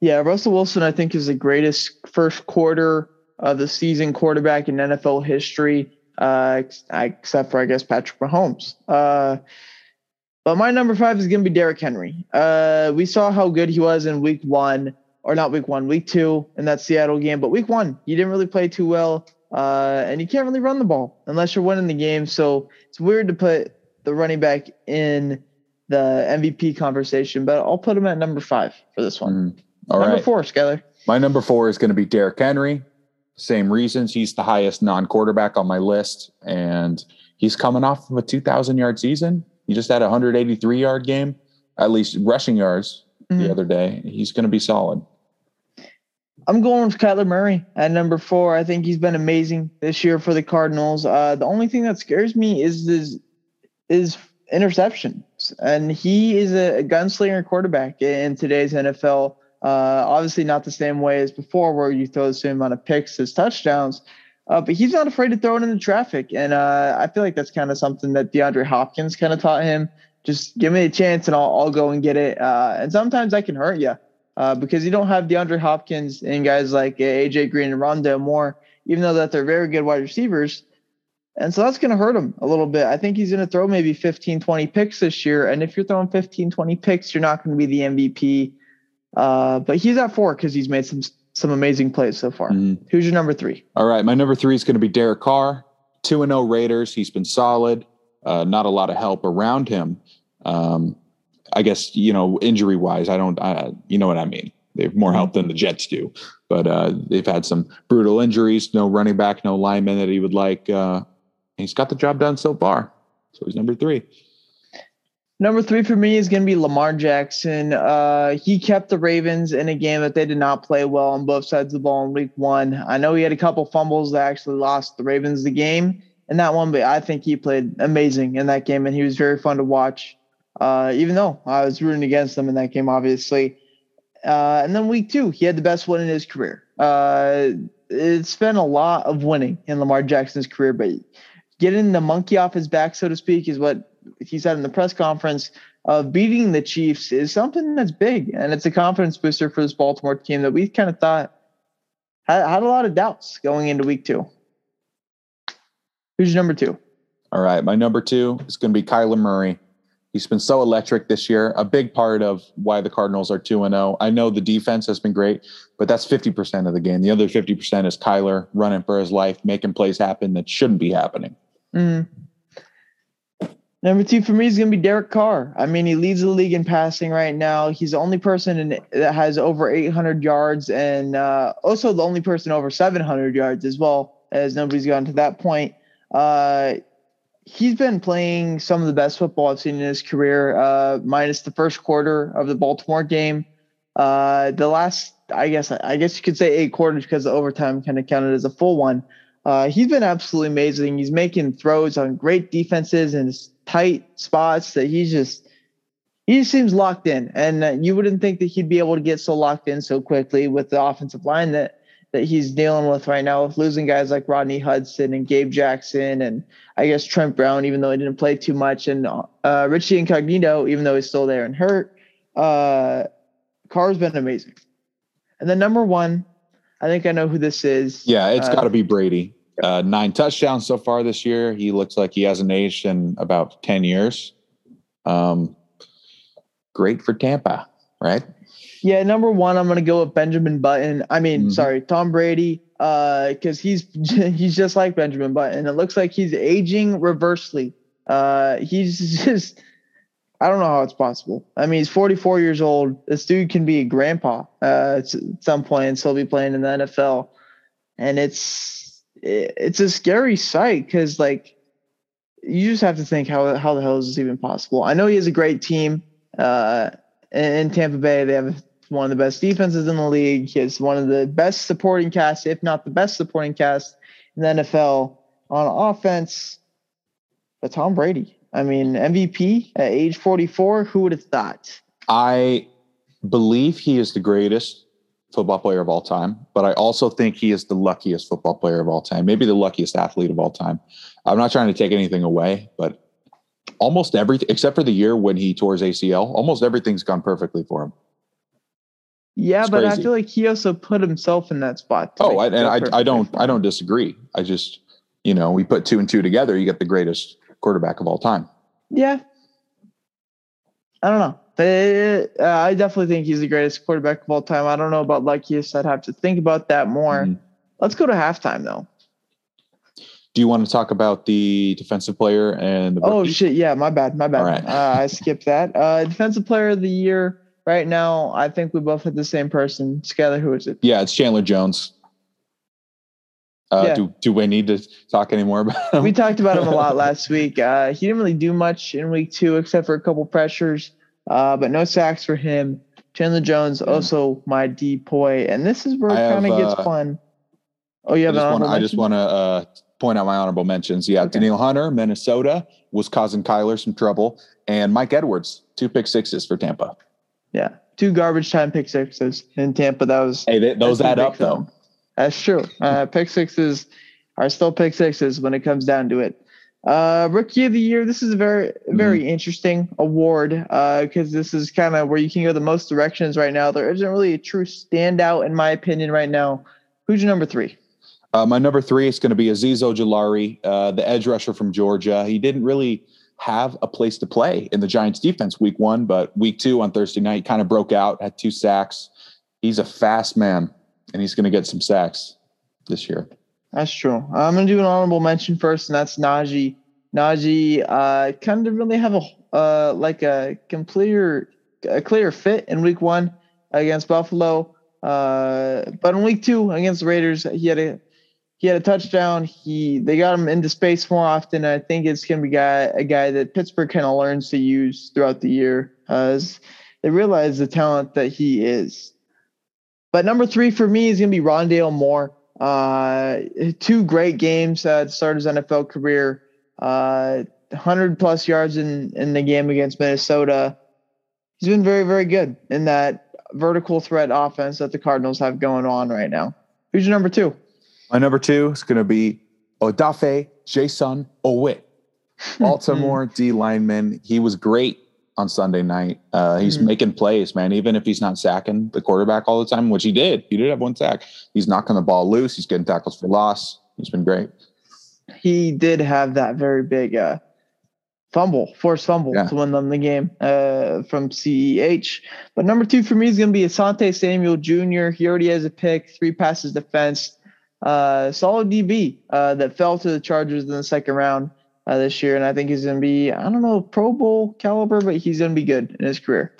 Yeah, Russell Wilson, I think, is the greatest first quarter of the season quarterback in NFL history, uh, except for, I guess, Patrick Mahomes. Uh, but my number five is going to be Derrick Henry. Uh, we saw how good he was in week one, or not week one, week two in that Seattle game. But week one, he didn't really play too well. Uh, and you can't really run the ball unless you're winning the game. So it's weird to put the running back in the MVP conversation, but I'll put him at number five for this one. Mhm. All number right. four, Skyler. My number four is going to be Derrick Henry. Same reasons. He's the highest non quarterback on my list, and he's coming off of a 2,000 yard season. He just had a 183 yard game, at least rushing yards Mhm. the other day. He's going to be solid. I'm going with Kyler Murray at number four. I think he's been amazing this year for the Cardinals. Uh, the only thing that scares me is his is interceptions, and he is a, a gunslinger quarterback in today's NFL. Uh, obviously, not the same way as before, where you throw the same amount of picks as touchdowns. Uh, but he's not afraid to throw it into traffic, and uh, I feel like that's kind of something that DeAndre Hopkins kind of taught him. Just give me a chance, and I'll, I'll go and get it. Uh, and sometimes I can hurt you uh, because you don't have DeAndre Hopkins and guys like uh, AJ Green and Rondale Moore, even though that they're very good wide receivers. And so that's going to hurt him a little bit. I think he's going to throw maybe 15, 20 picks this year. And if you're throwing 15, 20 picks, you're not going to be the MVP. Uh, but he's at four because he's made some some amazing plays so far. Mhm. Who's your number three? All right. My number three is going to be Derek Carr, 2 and 0 Raiders. He's been solid, uh, not a lot of help around him. Um, I guess, you know, injury wise, I don't, uh, you know what I mean? They have more help than the Jets do, but uh, they've had some brutal injuries, no running back, no lineman that he would like. Uh, he's got the job done so far. So he's number three. Number three for me is going to be Lamar Jackson. Uh, he kept the Ravens in a game that they did not play well on both sides of the ball in week one. I know he had a couple fumbles that actually lost the Ravens the game in that one, but I think he played amazing in that game and he was very fun to watch. Uh, even though I was rooting against them in that game, obviously. Uh, and then week two, he had the best win in his career. Uh, it's been a lot of winning in Lamar Jackson's career, but getting the monkey off his back, so to speak, is what he said in the press conference of beating the Chiefs is something that's big, and it's a confidence booster for this Baltimore team that we kind of thought had, had a lot of doubts going into week two. Who's your number two? All right. My number two is going to be Kyler Murray. He's been so electric this year. A big part of why the Cardinals are 2 0. I know the defense has been great, but that's 50% of the game. The other 50% is Kyler running for his life, making plays happen that shouldn't be happening. Mm. Number two for me is going to be Derek Carr. I mean, he leads the league in passing right now. He's the only person in, that has over 800 yards and uh, also the only person over 700 yards as well, as nobody's gotten to that point. Uh, he's been playing some of the best football I've seen in his career, uh, minus the first quarter of the Baltimore game. Uh, the last, I guess, I guess you could say eight quarters because the overtime kind of counted as a full one. Uh, he's been absolutely amazing. He's making throws on great defenses and tight spots that he's just he just seems locked in. And uh, you wouldn't think that he'd be able to get so locked in so quickly with the offensive line that that he's dealing with right now, with losing guys like Rodney Hudson and Gabe Jackson and I guess Trent Brown, even though he didn't play too much, and uh, Richie Incognito, even though he's still there and hurt. Uh, Carr's been amazing. And then number one, I think I know who this is. Yeah, it's Uh, got to be Brady. Uh, nine touchdowns so far this year. He looks like he hasn't aged in about 10 years. Um, great for Tampa, right? Yeah, number one, I'm gonna go with Benjamin Button. I mean, Mhm. sorry, Tom Brady, uh, because he's he's just like Benjamin Button. It looks like he's aging reversely. Uh, he's just I don't know how it's possible. I mean, he's 44 years old. This dude can be a grandpa uh, at some point and still be playing in the NFL, and it's it's a scary sight because like you just have to think how how the hell is this even possible? I know he has a great team. Uh, in Tampa Bay, they have one of the best defenses in the league. He has one of the best supporting cast, if not the best supporting cast in the NFL on offense. But Tom Brady, I mean, MVP at age 44, who would have thought? I believe he is the greatest football player of all time, but I also think he is the luckiest football player of all time, maybe the luckiest athlete of all time. I'm not trying to take anything away, but almost everything, except for the year when he tore his ACL, almost everything's gone perfectly for him. Yeah, It's but I feel like he also put himself in that spot. Oh, I, and I, I don't, I don't disagree. I just, you know, we put two and two together, you get the greatest quarterback of all time. Yeah. I don't know. But, uh, I definitely think he's the greatest quarterback of all time. I don't know about luckiest. I'd have to think about that more. Mhm. Let's go to halftime though. Do you want to talk about the defensive player and the Oh rookie? shit! Yeah, my bad. My bad. All right. Uh, I skipped that. Uh, defensive player of the year right now. I think we both had the same person. Skyler, who is it? Yeah, it's Chandler Jones. Uh, Yeah. Do do we need to talk anymore about him? We talked about him a lot last week. Uh, he didn't really do much in week two except for a couple pressures, uh, but no sacks for him. Chandler Jones, Yeah. also my DPOY, and this is where it kind of gets uh, fun. Oh, you I just, wanna, honorable I just want to uh, point out my honorable mentions. Yeah, Okay. Danielle Hunter, Minnesota, was causing Kyler some trouble, and Mike Edwards, two pick sixes for Tampa. Yeah, two garbage time pick sixes in Tampa. That was Hey, they, those add up though. That's true. Uh, pick sixes are still pick sixes when it comes down to it. Uh, rookie of the year. This is a very, very Mm-hmm. interesting award because this is kind of where you can go the most directions right now. There isn't really a true standout, in my opinion, right now. Who's your number three? Uh, my number three is going to be Azeez Ojulari, uh, the edge rusher from Georgia. He didn't really have a place to play in the Giants defense week one, but week two on Thursday night kind of broke out, had two sacks. He's a fast man, and he's going to get some sacks this year. That's true. I'm gonna do an honorable mention first, and that's Najee. Najee uh, kind of really have a uh, like a clear a clear fit in week one against Buffalo, uh, but in week two against the Raiders, he had a he had a touchdown. He they got him into space more often. I think it's gonna be guy, a guy that Pittsburgh kind of learns to use throughout the year as they realize the talent that he is. But number three for me is gonna be Rondale Moore. Uh, two great games uh, to start his NFL career. Uh, 100 plus yards in, in the game against Minnesota. He's been very, very good in that vertical threat offense that the Cardinals have going on right now. Who's your number two? My number two is going to be Odafe Jayson Oweh, Baltimore D lineman. He was great on Sunday night. Uh, he's Mhm. making plays, man. Even if he's not sacking the quarterback all the time, which he did, he did have one sack. He's knocking the ball loose. He's getting tackles for loss. He's been great. He did have that very big uh, fumble, forced fumble Yeah. to win them the game uh, from CEH. But number two for me is going to be Asante Samuel Jr. He already has a pick, three passes defense. Uh, solid DB uh, that fell to the Chargers in the second round uh, this year, and I think he's going to be I don't know Pro Bowl caliber, but he's going to be good in his career.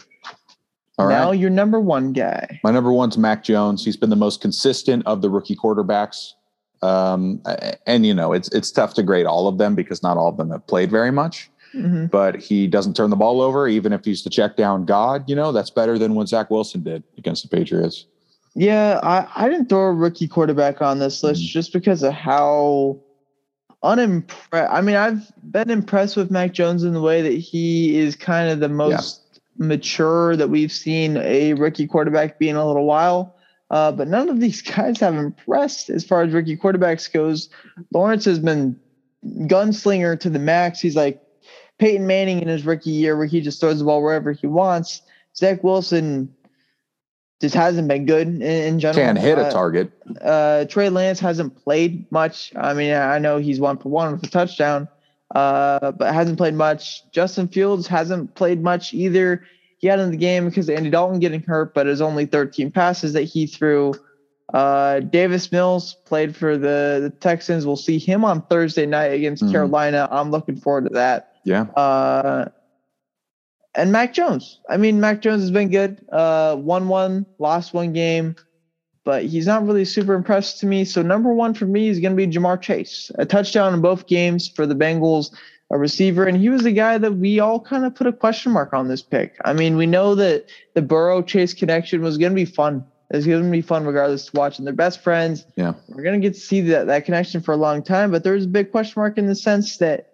All right. now your number one guy. My number one's Mac Jones. He's been the most consistent of the rookie quarterbacks. Um, and you know, it's it's tough to grade all of them because not all of them have played very much. Mhm. But he doesn't turn the ball over, even if he's the check down god. You know, that's better than what Zach Wilson did against the Patriots. Yeah, I, I didn't throw a rookie quarterback on this list Mhm. just because of how unimpressed. I mean, I've been impressed with Mac Jones in the way that he is kind of the most mature that we've seen a rookie quarterback be in a little while. Uh, but none of these guys have impressed as far as rookie quarterbacks goes. Lawrence has been gunslinger to the max. He's like Peyton Manning in his rookie year, where he just throws the ball wherever he wants. Zach Wilson just hasn't been good in, in general. Can't hit a Uh, target. uh, Trey Lance hasn't played much. I mean, I know he's one for one with a touchdown, uh, but hasn't played much. Justin Fields hasn't played much either. He had in the game because Andy Dalton getting hurt, but it's only 13 passes that he threw. Uh, Davis Mills played for the, the Texans. We'll see him on Thursday night against Mhm. Carolina. I'm looking forward to that. Yeah. And Mac Jones. I mean, Mac Jones has been good. Uh, won one, lost one game, but he's not really super impressed to me. So number one for me is going to be Ja'Marr Chase. A touchdown in both games for the Bengals, a receiver, and he was a guy that we all kind of put a question mark on this pick. I mean, we know that the Burrow Chase connection was going to be fun. It's going to be fun regardless to watching. They're best friends. Yeah. We're going to get to see that, that connection for a long time, but there's a big question mark in the sense that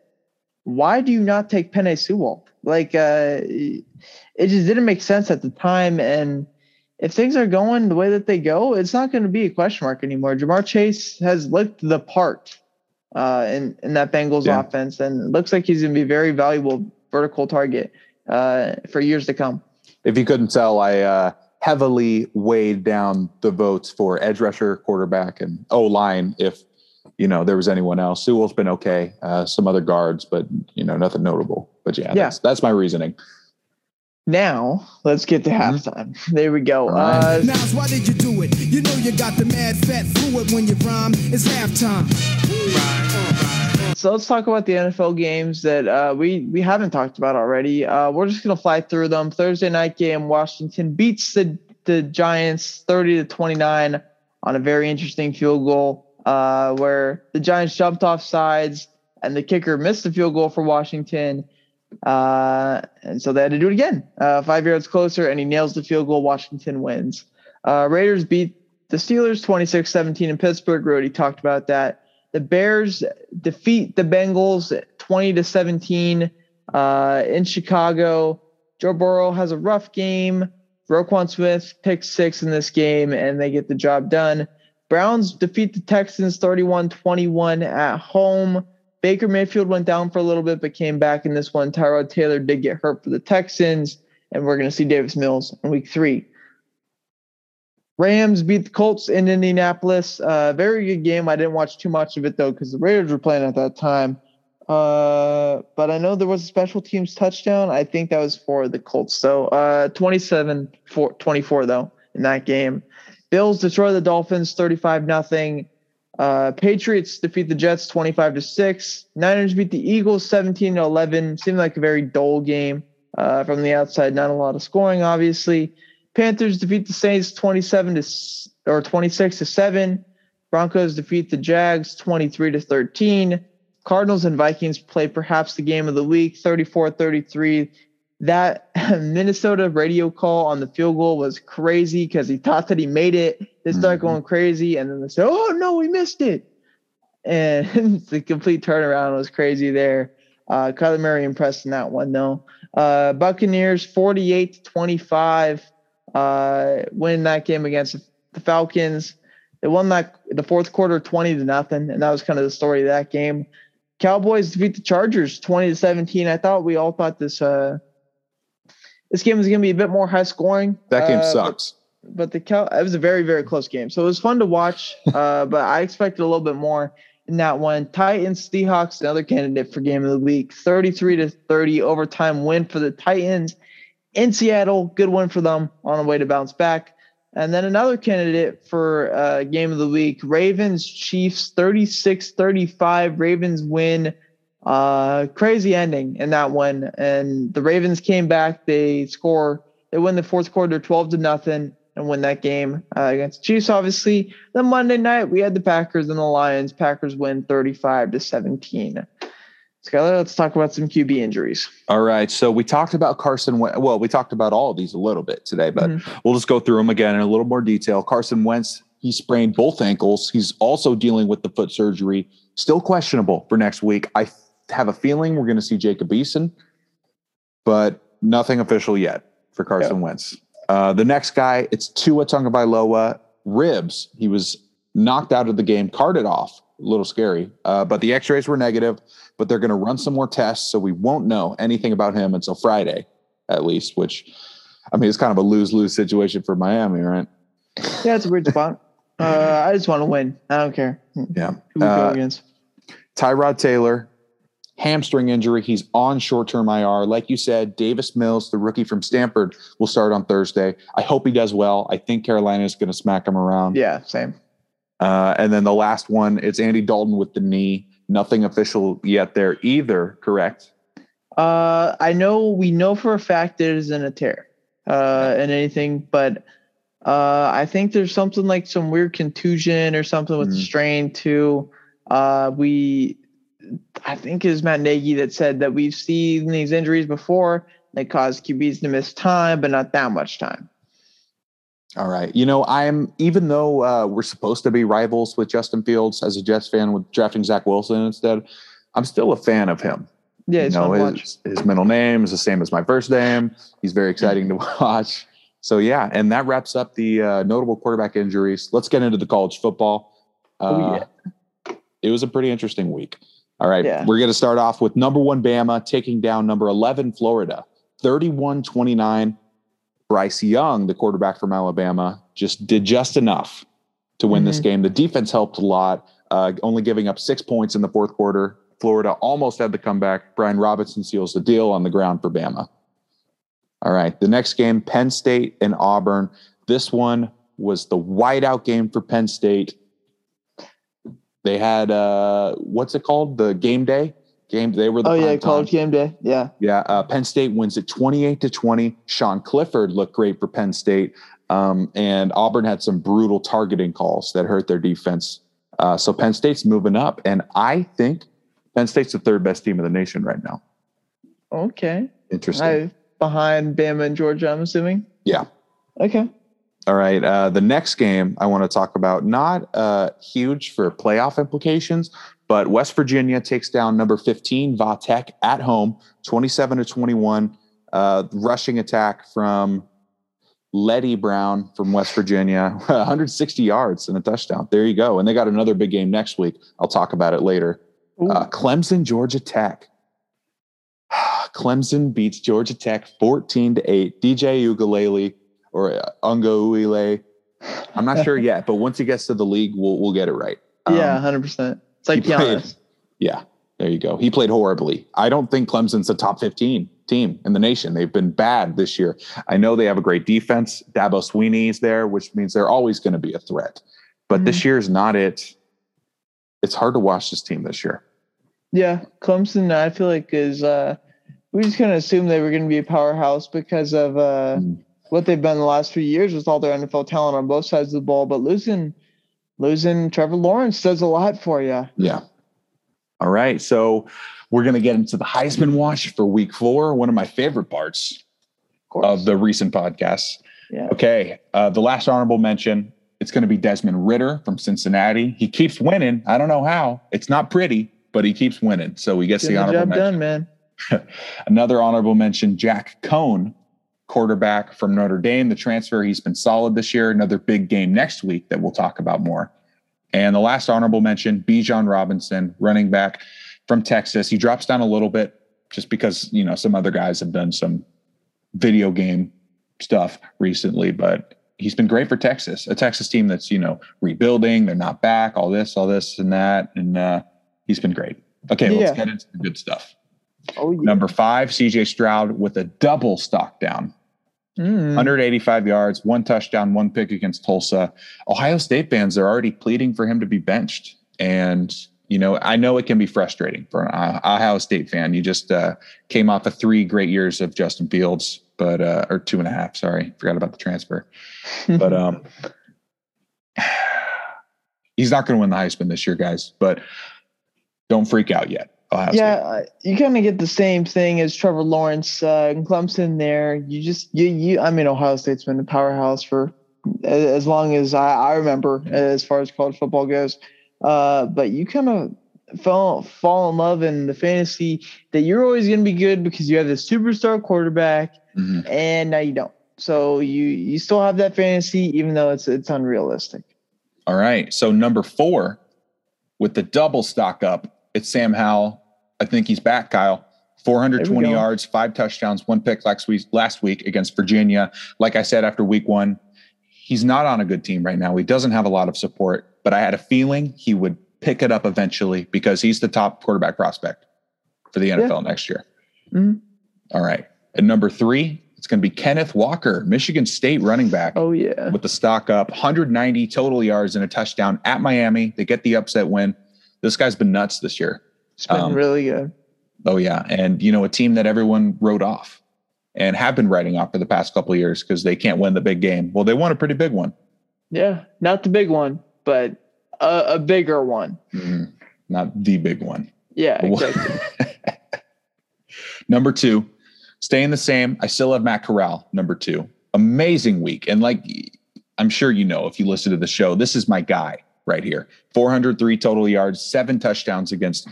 why do you not take Penei Sewell? Like, uh, it just didn't make sense at the time. And if things are going the way that they go, it's not going to be a question mark anymore. Ja'Marr Chase has looked the part uh, in in that Bengals yeah. offense, and it looks like he's going to be a very valuable vertical target uh, for years to come. If you couldn't tell, I uh, heavily weighed down the votes for edge rusher, quarterback, and O line. If you know there was anyone else, Sewell's been okay. Uh, some other guards, but you know nothing notable. But yeah, yeah. That's, that's my reasoning. Now let's get to mm-hmm. halftime. There we go. Uh, now, why did you do it? You know you got the mad fat fluid when you rhyme. It's halftime. So let's talk about the NFL games that uh, we we haven't talked about already. Uh, we're just gonna fly through them. Thursday night game: Washington beats the the Giants thirty to twenty nine on a very interesting field goal uh, where the Giants jumped off sides and the kicker missed the field goal for Washington. Uh, and so they had to do it again. Uh, five yards closer, and he nails the field goal. Washington wins. Uh, Raiders beat the Steelers 26 17 in Pittsburgh. Rody talked about that. The Bears defeat the Bengals 20 to 17 uh, in Chicago. Joe Burrow has a rough game. Roquan Smith picks six in this game, and they get the job done. Browns defeat the Texans 31 21 at home. Baker Mayfield went down for a little bit, but came back in this one. Tyrod Taylor did get hurt for the Texans, and we're going to see Davis Mills in week three. Rams beat the Colts in Indianapolis. Uh, very good game. I didn't watch too much of it though because the Raiders were playing at that time. Uh, but I know there was a special teams touchdown. I think that was for the Colts. So uh, 27 for 24 though in that game. Bills destroy the Dolphins 35 nothing. Uh, Patriots defeat the Jets 25 to 6. Niners beat the Eagles 17 to 11. Seemed like a very dull game uh, from the outside. Not a lot of scoring, obviously. Panthers defeat the Saints 27 to or 26 to 7. Broncos defeat the Jags 23 to 13. Cardinals and Vikings play perhaps the game of the week 34 33 that Minnesota radio call on the field goal was crazy because he thought that he made it. They started mm-hmm. going crazy, and then they said, "Oh no, we missed it!" And the complete turnaround was crazy there. Uh, Kyler Murray impressed in that one though. Uh, Buccaneers 48 to 25 uh, win that game against the Falcons. They won that the fourth quarter 20 to nothing, and that was kind of the story of that game. Cowboys defeat the Chargers 20 to 17. I thought we all thought this uh, this game was going to be a bit more high scoring. That game uh, sucks. But, but the Cal- it was a very very close game, so it was fun to watch. uh, but I expected a little bit more in that one. Titans Seahawks another candidate for game of the week, 33 to 30 overtime win for the Titans in Seattle. Good win for them on the way to bounce back. And then another candidate for uh, game of the week, Ravens Chiefs 36 35. Ravens win uh, crazy ending in that one. And the Ravens came back. They score. They win the fourth quarter, twelve to nothing, and win that game uh, against the Chiefs. Obviously, then Monday night we had the Packers and the Lions. Packers win thirty-five to seventeen. Skyler, let's talk about some QB injuries. All right. So we talked about Carson. Well, we talked about all of these a little bit today, but mm-hmm. we'll just go through them again in a little more detail. Carson Wentz, he sprained both ankles. He's also dealing with the foot surgery. Still questionable for next week. I have a feeling we're going to see Jacob Eason, but nothing official yet for Carson Wentz. Uh, the next guy, it's Tua Tagovailoa, ribs. He was knocked out of the game, carted off. A little scary, uh, but the X-rays were negative. But they're going to run some more tests, so we won't know anything about him until Friday, at least. Which, I mean, it's kind of a lose-lose situation for Miami, right? Yeah, it's a weird spot. Uh, I just want to win. I don't care. Yeah. Who we go uh, against? Tyrod Taylor, hamstring injury. He's on short term IR. Like you said, Davis Mills, the rookie from Stanford, will start on Thursday. I hope he does well. I think Carolina is going to smack him around. Yeah, same. Uh, and then the last one, it's Andy Dalton with the knee. Nothing official yet there either, correct? Uh, I know we know for a fact it isn't a tear uh, and anything, but uh, I think there's something like some weird contusion or something with mm. the strain too. Uh, we I think it was Matt Nagy that said that we've seen these injuries before. They cause QBs to miss time, but not that much time. All right. You know, I'm even though uh, we're supposed to be rivals with Justin Fields as a Jets fan with drafting Zach Wilson instead, I'm still a fan of him. Yeah, you know, fun to watch. his, his middle name is the same as my first name. He's very exciting to watch. So yeah, and that wraps up the uh, notable quarterback injuries. Let's get into the college football. Uh, Oh, yeah. It was a pretty interesting week. All right, Yeah. we're going to start off with number one Bama taking down number 11 Florida, 31 29. Bryce Young, the quarterback from Alabama, just did just enough to win this Mhm. game. The defense helped a lot, uh, only giving up six points in the fourth quarter. Florida almost had the comeback. Brian Robinson seals the deal on the ground for Bama. All right, the next game, Penn State and Auburn. This one was the whiteout game for Penn State. They had uh, what's it called? The game day game. They were the Oh yeah, college game day. Yeah. Yeah, uh, Penn State wins it 28 to 20. Sean Clifford looked great for Penn State. Um, and Auburn had some brutal targeting calls that hurt their defense. Uh, so Penn State's moving up. And I think Penn State's the third best team in the nation right now. Okay. Interesting. I behind Bama and Georgia, I'm assuming. Yeah. Okay. All right. Uh, the next game I want to talk about, not uh, huge for playoff implications, but West Virginia takes down number 15, Va Tech, at home, 27 to 21. Uh, rushing attack from Leddie Brown from West Virginia, 160 yards and a touchdown. There you go. And they got another big game next week. I'll talk about it later. Uh, Clemson, Georgia Tech. Clemson beats Georgia Tech 14 to 8. DJ Ugalele or uh, Ungo Uile. I'm not sure yet, but once he gets to the league, we'll we'll get it right. Um, yeah, hundred percent. It's like he played- yeah, there you go. He played horribly. I don't think Clemson's a top 15 team in the nation. They've been bad this year. I know they have a great defense. Dabo Swinney is there, which means they're always going to be a threat. But this year is not it. It's hard to watch this team this year. Yeah, Clemson. I feel like is uh, we just kind of assumed they were going to be a powerhouse because of uh, Mm. What they've been the last few years with all their NFL talent on both sides of the ball. But losing, losing Trevor Lawrence does a lot for you. Yeah. All right. So we're going to get into the Heisman watch for week four, one of my favorite parts Of of the recent podcasts. yeah. Okay. Uh, the last honorable mention, it's going to be Desmond Ridder from Cincinnati. He keeps winning. I don't know how. It's not pretty, but he keeps winning. So he gets Getting the the honorable job mention. done, man. Another honorable mention, Jack Coan, quarterback from Notre Dame, the transfer. He's been solid this year. Another big game next week that we'll talk about more. And the last honorable mention, Bijan Robinson, running back from Texas. He drops down a little bit just because, you know, some other guys have done some video game stuff recently, but he's been great for Texas, a Texas team that's, you know, rebuilding. They're not back, all this, all this and that. And uh, he's been great. Okay, Yeah. let's get into the good stuff. Oh yeah. Number five, CJ Stroud with a double stock down, Mm. 185 yards, one touchdown, one pick against Tulsa. Ohio State fans are already pleading for him to be benched. And, you know, I know it can be frustrating for an Ohio State fan. You just uh, came off of three great years of Justin Fields, but, uh, or two and a half, sorry, forgot about the transfer. But, um, he's not going to win the Heisman this year, guys, but don't freak out yet. Ohio yeah, uh, you kind of get the same thing as Trevor Lawrence uh, and Clemson. There, you just you you. I mean, Ohio State's been a powerhouse for as long as I, I remember, as far as college football goes. Uh, but you kind of fall fall in love in the fantasy that you're always going to be good because you have this superstar quarterback, Mhm. and now you don't. So you you still have that fantasy, even though it's it's unrealistic. All right. So number four, with the double stock up, it's Sam Howell. I think he's back, Kyle. 420 There we go. yards, five touchdowns, one pick last week, last week against Virginia. Like I said after week one, he's not on a good team right now. He doesn't have a lot of support, but I had a feeling he would pick it up eventually because he's the top quarterback prospect for the NFL next year. Mhm. All right. At number three, it's going to be Kenneth Walker, Michigan State running back Oh yeah, with the stock up 190 total yards and a touchdown at Miami. They get the upset win. This guy's been nuts this year. It's been um, really good. Oh yeah, and you know a team that everyone wrote off and have been writing off for the past couple of years because they can't win the big game. Well, they won a pretty big one. Yeah, not the big one, but a, a bigger one. Mhm. Not the big one. Yeah, exactly. number two, staying the same. I still have Matt Corral, number two. Amazing week. And like I'm sure you know if you listen to the show, this is my guy right here. 403 total yards, seven touchdowns against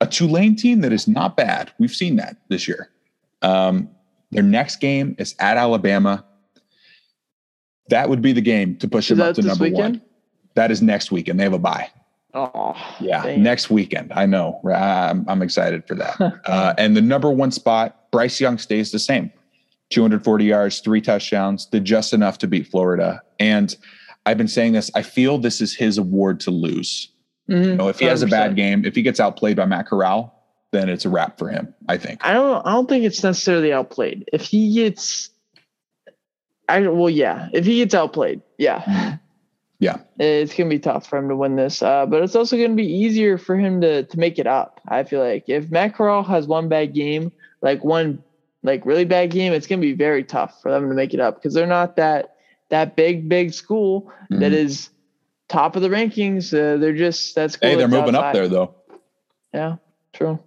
a Tulane team that is not bad. We've seen that this year. Um, their next game is at Alabama. That would be the game to push Is them up to number weekend? one. That is next weekend. They have a bye. Oh, Yeah, dang. next weekend. I know. I'm, I'm excited for that. uh, and the number one spot, Bryce Young stays the same 240 yards, three touchdowns, did just enough to beat Florida. And I've been saying this, I feel this is his award to lose. Mhm, You know, if he has a bad game, if he gets outplayed by Matt Corral, then it's a wrap for him, I think. I don't. I don't think it's necessarily outplayed. If he gets, I well, yeah. If he gets outplayed, yeah. Yeah. it's gonna be tough for him to win this. Uh, but it's also gonna be easier for him to to make it up. I feel like if Matt Corral has one bad game, like one like really bad game, it's gonna be very tough for them to make it up because they're not that that big big school that Mhm. is top of the rankings. Uh, they're just that's Hey, they're moving up there though. Yeah, true.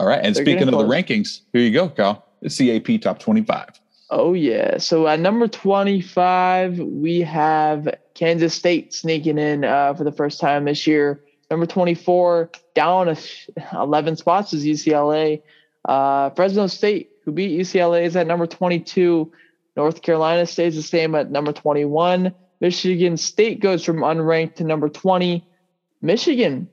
All right. And They're speaking of the rankings, here you go, Cal. It's CAP top 25. Oh yeah. So at number 25, we have Kansas State sneaking in uh, for the first time this year. Number 24, down a sh- 11 spots is UCLA. Uh, Fresno State, who beat UCLA, is at number 22. North Carolina stays the same at number 21. Michigan State goes from unranked to number 20. Michigan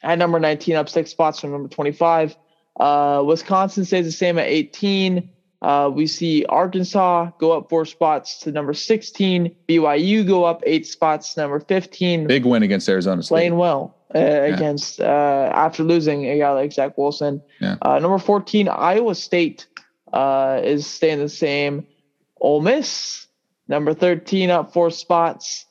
at number 19, up six spots from number 25. Uh, Wisconsin stays the same at 18. Uh, we see Arkansas go up four spots to number 16. BYU go up eight spots to number 15. Big win against Arizona State. playing well uh, against uh, after losing a guy like Zach Wilson. Yeah. Uh, number 14, Iowa State uh, is staying the same. Ole Miss, number 13, up four spots.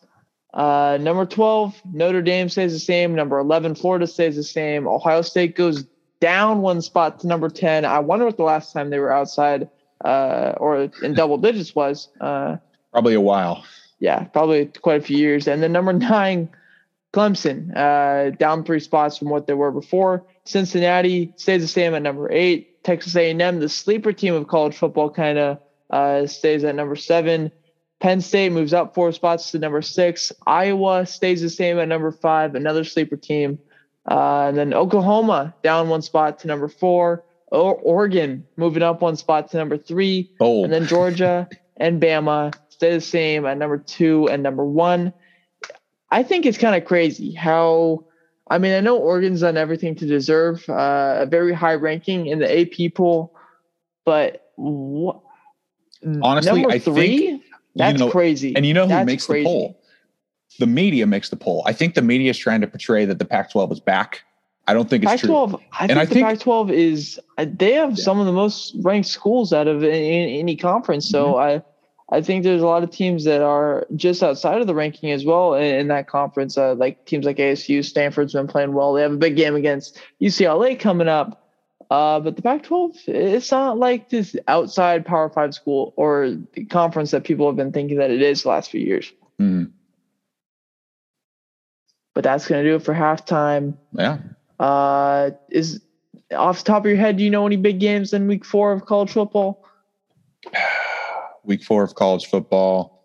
Uh, number 12, Notre Dame stays the same. Number 11, Florida stays the same. Ohio State goes down one spot to number 10. I wonder what the last time they were outside uh, or in double digits was. Uh, Probably a while. yeah, probably quite a few years. And then number nine, Clemson, uh, down three spots from what they were before. Cincinnati stays the same at number eight. Texas A&M, the sleeper team of college football, kind of uh, stays at number seven. Penn State moves up four spots to number six. Iowa stays the same at number five, another sleeper team. Uh, and then Oklahoma down one spot to number four. O- Oregon moving up one spot to number three. Oh, And then Georgia and Bama stay the same at number two and number one. I think it's kind of crazy how, I mean, I know Oregon's done everything to deserve uh, a very high ranking in the AP pool, but what? Honestly, number I think, that's know, crazy. and you know who That's makes crazy. the poll? The media makes the poll. I think the media is trying to portray that the Pac-12 is back. I don't think it's true. Pac-12, I think I the think- Pac-12 is uh, they have Yeah. some of the most ranked schools out of any, any conference. So Mm-hmm. I I think there's a lot of teams that are just outside of the ranking as well in, in that conference. Uh, like teams like ASU, Stanford's been playing well. They have a big game against UCLA coming up. Uh, but the Pac-12, it's not like this outside Power Five school or the conference that people have been thinking that it is the last few years. Mhm. But that's gonna do it for halftime. Yeah. Uh, is off the top of your head, do you know any big games in week four of college football? Week four of college football.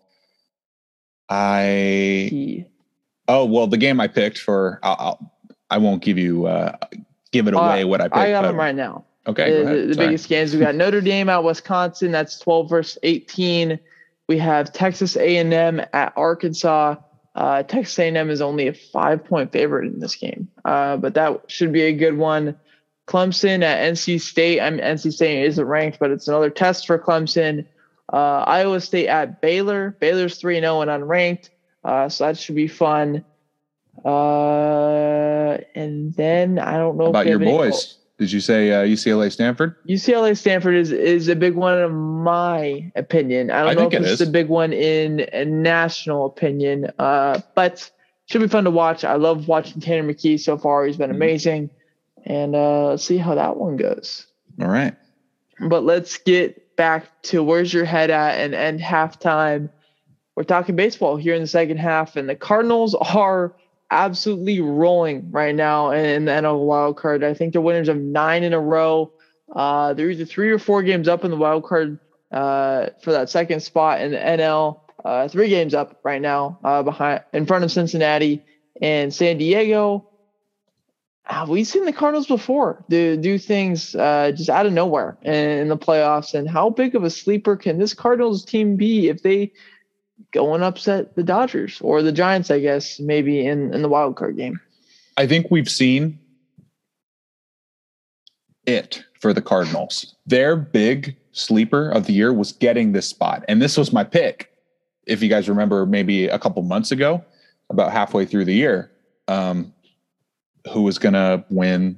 I He- oh well, the game I picked for I'll, I'll I won't give you uh give it Uh, away what I picked. I got them right now. Okay, the go ahead. the- the biggest games we got Notre Dame at Wisconsin. That's 12 versus 18. We have Texas A&M at Arkansas. Uh, Texas A&M is only a five point favorite in this game, uh, but that should be a good one. Clemson at NC State. I mean, NC State isn't ranked, but it's another test for Clemson. Uh, Iowa State at Baylor. Baylor's 3 0 and unranked, uh, so that should be fun. Uh, and then I don't know about your boys? Did you say uh, UCLA Stanford? UCLA Stanford is is a big one in my opinion. I don't I know if it it's is. a big one in a national opinion. Uh, but should be fun to watch. I love watching Tanner McKee so far. He's been Mhm. amazing, and uh, let's see how that one goes. All right. But let's get back to where's your head at and end halftime. We're talking baseball here in the second half, and the Cardinals are absolutely rolling right now in the NL wild card. I think they're winners of nine in a row. Uh, they're either three or four games up in the wild card uh, for that second spot in the NL. Uh, three games up right now, uh, behind in front of Cincinnati and San Diego. Have we've seen the Cardinals before do do things uh, just out of nowhere in, in, the playoffs. And how big of a sleeper can this Cardinals team be if they go and upset the Dodgers or the Giants? I guess maybe in in the wild card game. I think we've seen it for the Cardinals. Their big sleeper of the year was getting this spot, and this was my pick. If you guys remember, maybe a couple months ago, about halfway through the year. Um, who was going to win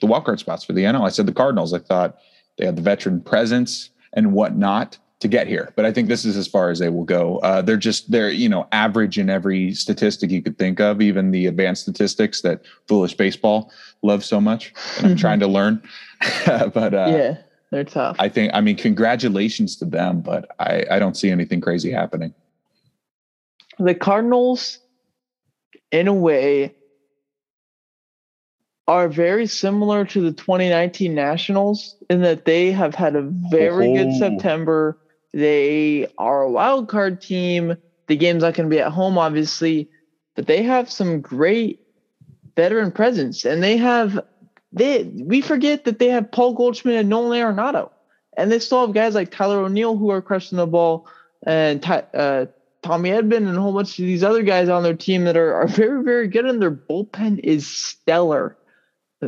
the wildcard spots for the NL. I said the Cardinals. I thought they had the veteran presence and whatnot to get here, but I think this is as far as they will go. Uh, they're just they're you know average in every statistic you could think of, even the advanced statistics that foolish baseball loves so much, and I'm trying to learn. but uh, yeah, they're tough. I think I mean congratulations to them, but I I don't see anything crazy happening. The Cardinals, in a way, are very similar to the 2019 Nationals in that they have had a very oh. good September. They are a wild card team. The game's not going to be at home, obviously, but they have some great veteran presence, and they have they. We forget that they have Paul Goldschmidt and Nolan Arenado, and they still have guys like Tyler O'Neill who are crushing the ball, and uh, Tommy Edman and a whole bunch of these other guys on their team that are, are very, very good, and their bullpen is stellar.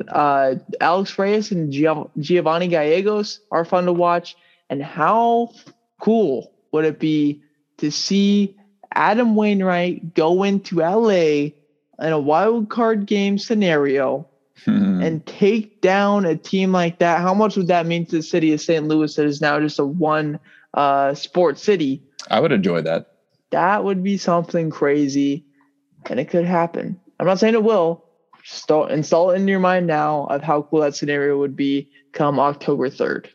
Uh, Alex Reyes and Giovanny Gallegos are fun to watch. And how cool would it be to see Adam Wainwright go into LA in a wild card game scenario hmm. and take down a team like that? How much would that mean to the city of St. Louis that is now just a one uh, sports city? I would enjoy that. That would be something crazy, and it could happen. I'm not saying it will, Start, install it in your mind now of how cool that scenario would be come October 3rd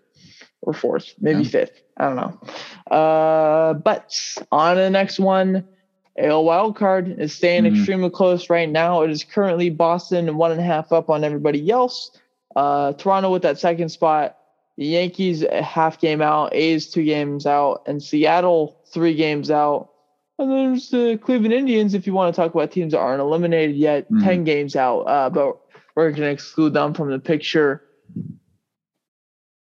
or 4th, maybe yeah. 5th. I don't know. Uh, but on to the next one. AL wild card is staying mm-hmm. extremely close right now. It is currently Boston one and a half up on everybody else. Uh, Toronto with that second spot. The Yankees a half game out. A's two games out, and Seattle three games out. And there's the Cleveland Indians, if you want to talk about teams that aren't eliminated yet, mm-hmm. 10 games out, uh, but we're going to exclude them from the picture.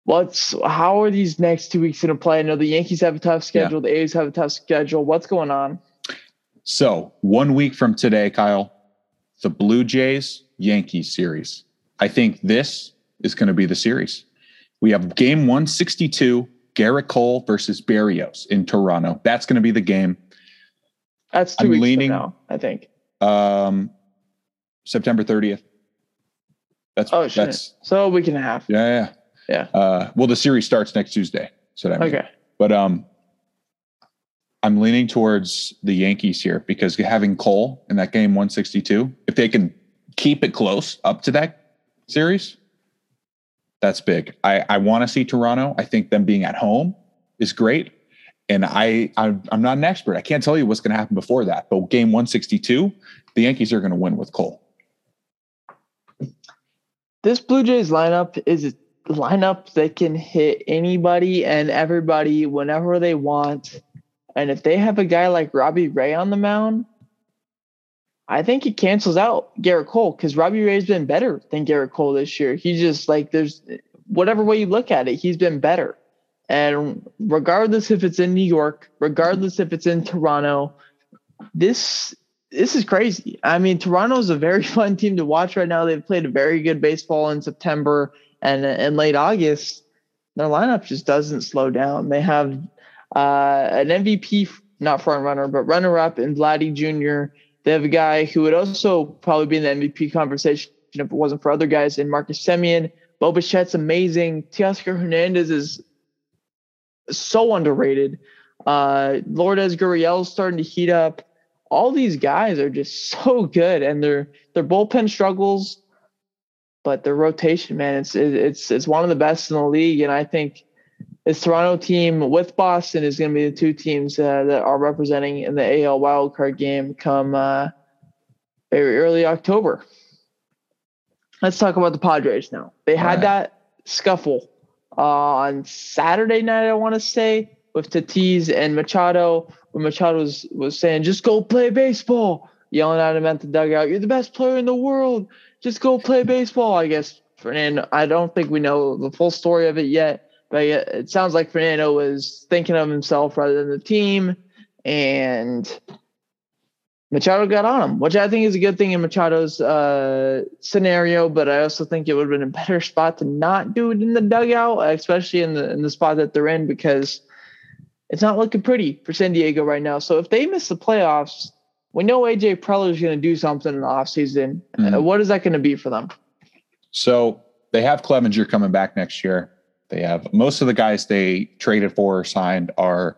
What's how are these next two weeks going to play? I know the Yankees have a tough schedule, yeah. the A's have a tough schedule. What's going on? So, one week from today, Kyle, the Blue Jays Yankees series. I think this is going to be the series. We have game 162, Gerrit Cole versus Berrios in Toronto. That's going to be the game. That's 2 I'm weeks leaning, now, I think. Um, September 30th. That's oh shit. That's, so a week and a half. Yeah, yeah. Yeah. Uh, well, the series starts next Tuesday. So that okay. But um, I'm leaning towards the Yankees here because having Cole in that game 162, if they can keep it close up to that series, that's big. I, I want to see Toronto. I think them being at home is great and I, I'm, I'm not an expert. I can't tell you what's going to happen before that. But game 162, the Yankees are going to win with Cole. This Blue Jays lineup is a lineup that can hit anybody and everybody whenever they want. And if they have a guy like Robbie Ray on the mound, I think it cancels out Gerrit Cole because Robbie Ray's been better than Gerrit Cole this year. He's just like there's whatever way you look at it, he's been better. And regardless if it's in New York, regardless if it's in Toronto, this this is crazy. I mean, Toronto is a very fun team to watch right now. They've played a very good baseball in September and in late August. Their lineup just doesn't slow down. They have uh, an MVP, not front runner, but runner up in Vladdy Jr. They have a guy who would also probably be in the MVP conversation if it wasn't for other guys in Marcus Semien. Bo Bichette's amazing. Teoscar Hernandez is so underrated. Uh, Lourdes Gurriel's starting to heat up. All these guys are just so good, and their their bullpen struggles, but the rotation, man, it's it's it's one of the best in the league. And I think this Toronto team with Boston is going to be the two teams uh, that are representing in the AL wildcard game come uh, very early October. Let's talk about the Padres now. They had right. that scuffle uh, on Saturday night, I want to say, with Tatis and Machado, where Machado was, was saying, just go play baseball. yelling at him at the dugout, "You're the best player in the world. Just go play baseball." I guess Fernando. I don't think we know the full story of it yet, but it sounds like Fernando was thinking of himself rather than the team, and Machado got on him, which I think is a good thing in Machado's uh, scenario. But I also think it would have been a better spot to not do it in the dugout, especially in the in the spot that they're in, because it's not looking pretty for San Diego right now. So if they miss the playoffs, we know AJ Preller is going to do something in the offseason. Mm-hmm. Uh, what is that going to be for them? So they have Clevinger coming back next year. They have most of the guys they traded for or signed are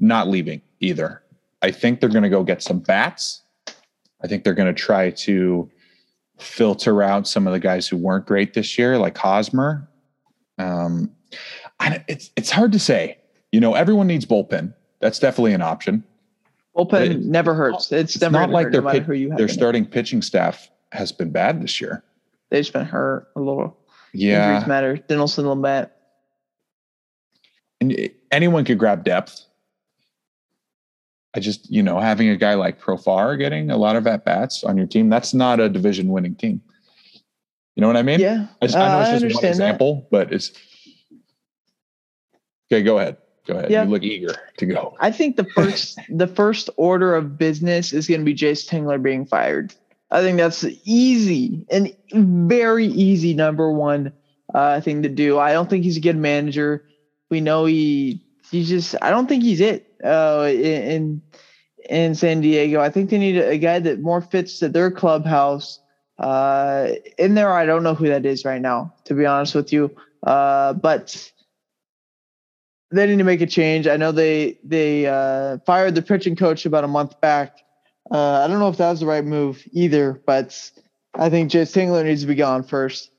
not leaving either. I think they're going to go get some bats. I think they're going to try to filter out some of the guys who weren't great this year, like Hosmer. Um, it's it's hard to say. You know, everyone needs bullpen. That's definitely an option. Bullpen it, never hurts. It's, it's not like their no their starting pitching staff has been bad this year. They've just been hurt a little. Yeah, injuries matter. Dinelson Lamet. And anyone could grab depth. I just, you know, having a guy like Profar getting a lot of at bats on your team, that's not a division winning team. You know what I mean? Yeah. I, just, I know it's uh, just one example, that. but it's okay. Go ahead. Go ahead. Yeah. You look eager to go. I think the first the first order of business is going to be Jayce Tingler being fired. I think that's easy and very easy number one uh, thing to do. I don't think he's a good manager. We know he he's just. I don't think he's it uh, in in San Diego. I think they need a, a guy that more fits to their clubhouse. Uh, in there, I don't know who that is right now, to be honest with you. Uh, but they need to make a change. I know they they uh, fired the pitching coach about a month back. Uh, I don't know if that was the right move either, but I think Jayce Tingler needs to be gone first.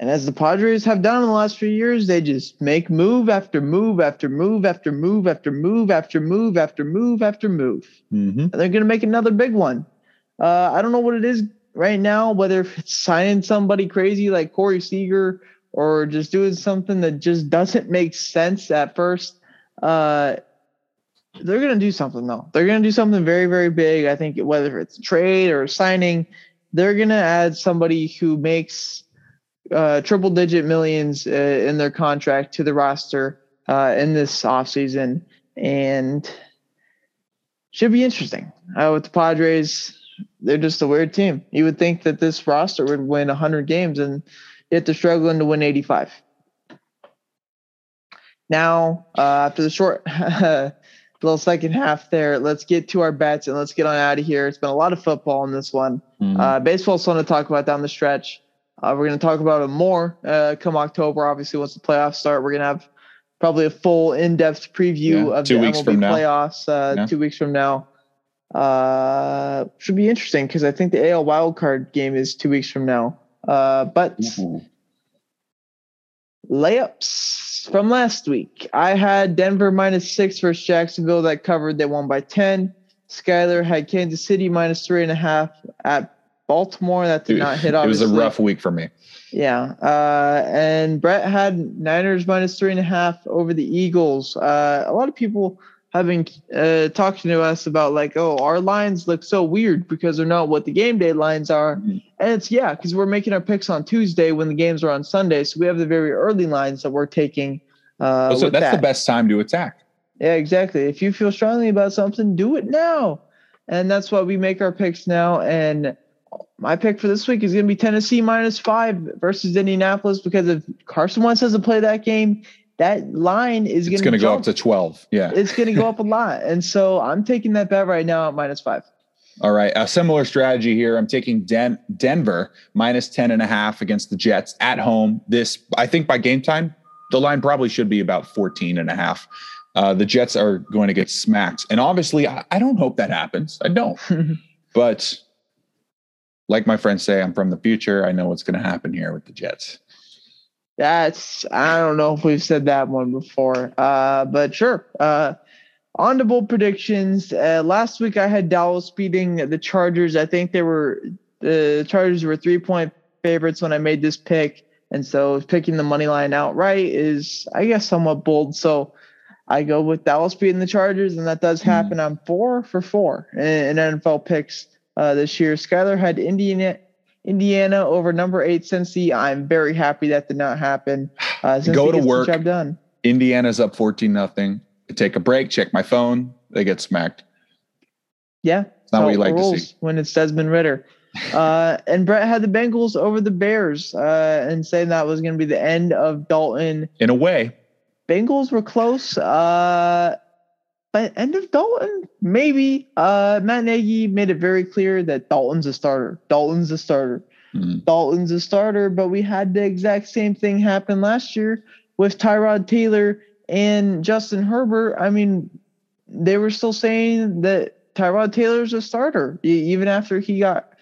And as the Padres have done in the last few years, they just make move after move after move after move after move after move after move after move. Mm-hmm. And they're going to make another big one. Uh, I don't know what it is right now, whether it's signing somebody crazy like Corey Seager or just doing something that just doesn't make sense at first. Uh, they're going to do something though. They're going to do something very, very big. I think whether it's trade or signing, they're going to add somebody who makes uh, triple digit millions uh, in their contract to the roster uh, in this offseason. And should be interesting. Uh, with the Padres, they're just a weird team. You would think that this roster would win 100 games, and yet they're struggling to win 85. Now, uh, after the short little second half there, let's get to our bets and let's get on out of here. It's been a lot of football in this one. Mm-hmm. Uh, baseball's fun to talk about down the stretch. Uh, we're going to talk about it more uh, come October. Obviously, once the playoffs start, we're going to have probably a full in-depth preview yeah, of the MLB playoffs uh, yeah. two weeks from now. Uh, should be interesting because I think the AL wildcard game is two weeks from now. Uh, but mm-hmm. layups from last week. I had Denver minus six versus Jacksonville that covered. They won by 10. Skyler had Kansas City minus three and a half at Baltimore. That did not hit. Obviously. It was a rough week for me. Yeah, uh, and Brett had Niners minus three and a half over the Eagles. Uh, a lot of people been uh, talking to us about like, oh, our lines look so weird because they're not what the game day lines are, mm-hmm. and it's yeah, because we're making our picks on Tuesday when the games are on Sunday, so we have the very early lines that we're taking. Uh, so that's that. the best time to attack. Yeah, exactly. If you feel strongly about something, do it now, and that's why we make our picks now and my pick for this week is going to be Tennessee minus five versus Indianapolis because if Carson Wentz doesn't play that game, that line is going to go up to 12. Yeah. It's going to go up a lot. And so I'm taking that bet right now at minus five. All right. A similar strategy here. I'm taking Den- Denver minus 10 and a half against the Jets at home. This, I think by game time, the line probably should be about 14 and a half. Uh, the Jets are going to get smacked. And obviously, I, I don't hope that happens. I don't. but like my friends say, I'm from the future. I know what's going to happen here with the Jets. That's I don't know if we've said that one before, uh, but sure. Uh, on to bold predictions. Uh, last week I had Dallas beating the Chargers. I think they were the Chargers were three point favorites when I made this pick, and so picking the money line outright is I guess somewhat bold. So I go with Dallas beating the Chargers, and that does Hmm. happen. I'm four for four in, in NFL picks uh, this year. Skyler had Indiana, Indiana over number eight Cincy. I'm very happy that did not happen. Uh, Go to work. job done. Indiana's up 14 nothing. Take a break, check my phone. They get smacked. Yeah, It's not what you like to see. when it's Desmond Ridder. Uh, and Brett had the Bengals over the Bears uh, and saying that was going to be the end of Dalton. In a way, Bengals were close. Uh, but end of Dalton, maybe. Uh, Matt Nagy made it very clear that Dalton's a starter. Dalton's a starter. mm, Dalton's a starter, but we had the exact same thing happen last year with Tyrod Taylor and Justin Herbert. I mean, they were still saying that Tyrod Taylor's a starter even after he got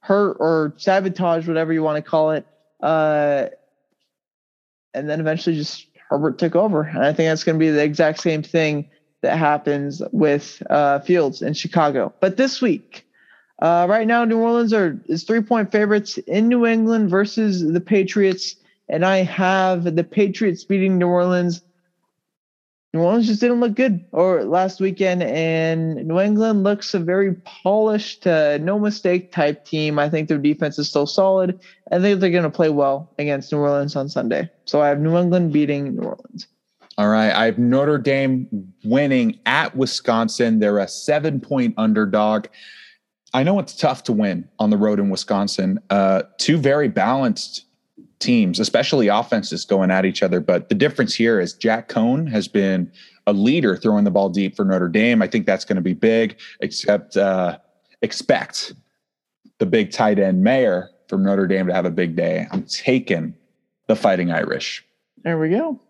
hurt or sabotaged, whatever you want to call it. Uh, and then eventually just Herbert took over. And I think that's going to be the exact same thing that happens with uh, Fields in Chicago. But this week, uh, right now, New Orleans are is three point favorites in New England versus the Patriots, and I have the Patriots beating New Orleans. New Orleans just didn't look good or last weekend, and New England looks a very polished, uh, no mistake type team. I think their defense is still solid. I think they're going to play well against New Orleans on Sunday. So I have New England beating New Orleans. All right. I have Notre Dame winning at Wisconsin. They're a seven point underdog. I know it's tough to win on the road in Wisconsin. Uh, two very balanced teams, especially offenses going at each other. But the difference here is Jack Coan has been a leader throwing the ball deep for Notre Dame. I think that's going to be big, except uh, expect the big tight end Mayer from Notre Dame to have a big day. I'm taking the Fighting Irish. There we go.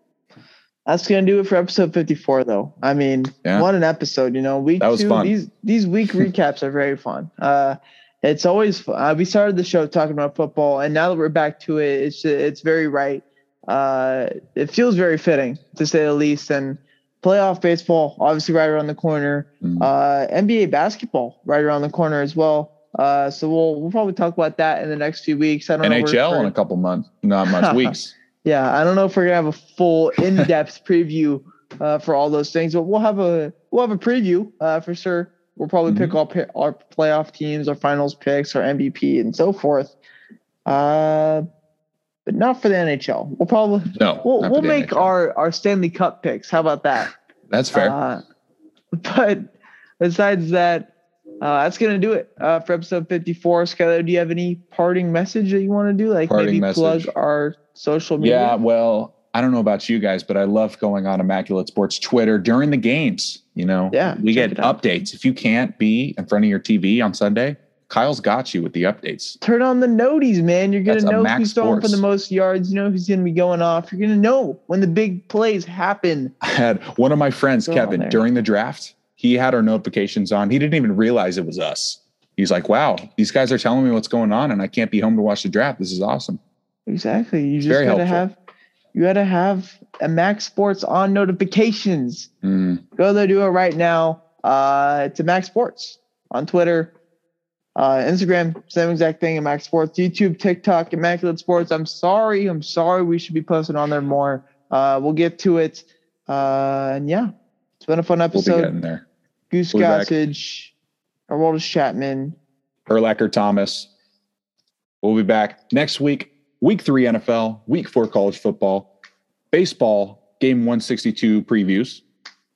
That's gonna do it for episode 54, though. I mean, Yeah. what an episode! You know, week two. fun. These these week recaps are very fun. Uh, it's always uh, we started the show talking about football, and now that we're back to it, it's it's very right. Uh, it feels very fitting to say the least. And playoff baseball, obviously, right around the corner. Mm. Uh, NBA basketball, right around the corner as well. Uh, so we'll we'll probably talk about that in the next few weeks. I don't know. NHL where- in a couple months, not much weeks. Yeah, I don't know if we're gonna have a full in-depth preview uh, for all those things, but we'll have a we'll have a preview uh, for sure. We'll probably pick our pi- our playoff teams, our finals picks, our MVP, and so forth. Uh, but not for the NHL. We'll probably No, we'll, we'll make NHL. our our Stanley Cup picks. How about that? That's fair. Uh, but besides that, uh, that's gonna do it uh, for episode fifty-four. Skylar, do you have any parting message that you want to do? Like Parting maybe plug our social media. Yeah, well, I don't know about you guys, but I love going on Immaculate Sports Twitter during the games. You know, Yeah, we get updates. If you can't be in front of your TV on Sunday, Kyle's got you with the updates. turn on the noties, man. You're gonna That's know who's throwing for the most yards. You know who's gonna be going off. You're gonna know when the big plays happen. I had one of my friends, Go Kevin, during the draft, he had our notifications on. He didn't even realize it was us. He's like, wow, these guys are telling me what's going on, and I can't be home to watch the draft. This is awesome. Exactly. You just gotta helpful. have you gotta have a Max Sports on notifications. Mm, Go there, do it right now. Uh, to Max Sports on Twitter, uh, Instagram, same exact thing at Max Sports, YouTube, TikTok, Immaculate Sports. I'm sorry, I'm sorry. We should be posting on there more. Uh, we'll get to it. Uh, and yeah, it's been a fun episode. we'll be getting there. Goose We'll. Gossage, Aroldis Chapman. Erlacher Thomas. We'll be back next week. Week three NFL, week four college football, baseball, game 162 previews,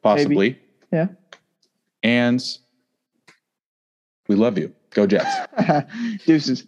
possibly. Yeah. And we love you. Go Jets. Deuces.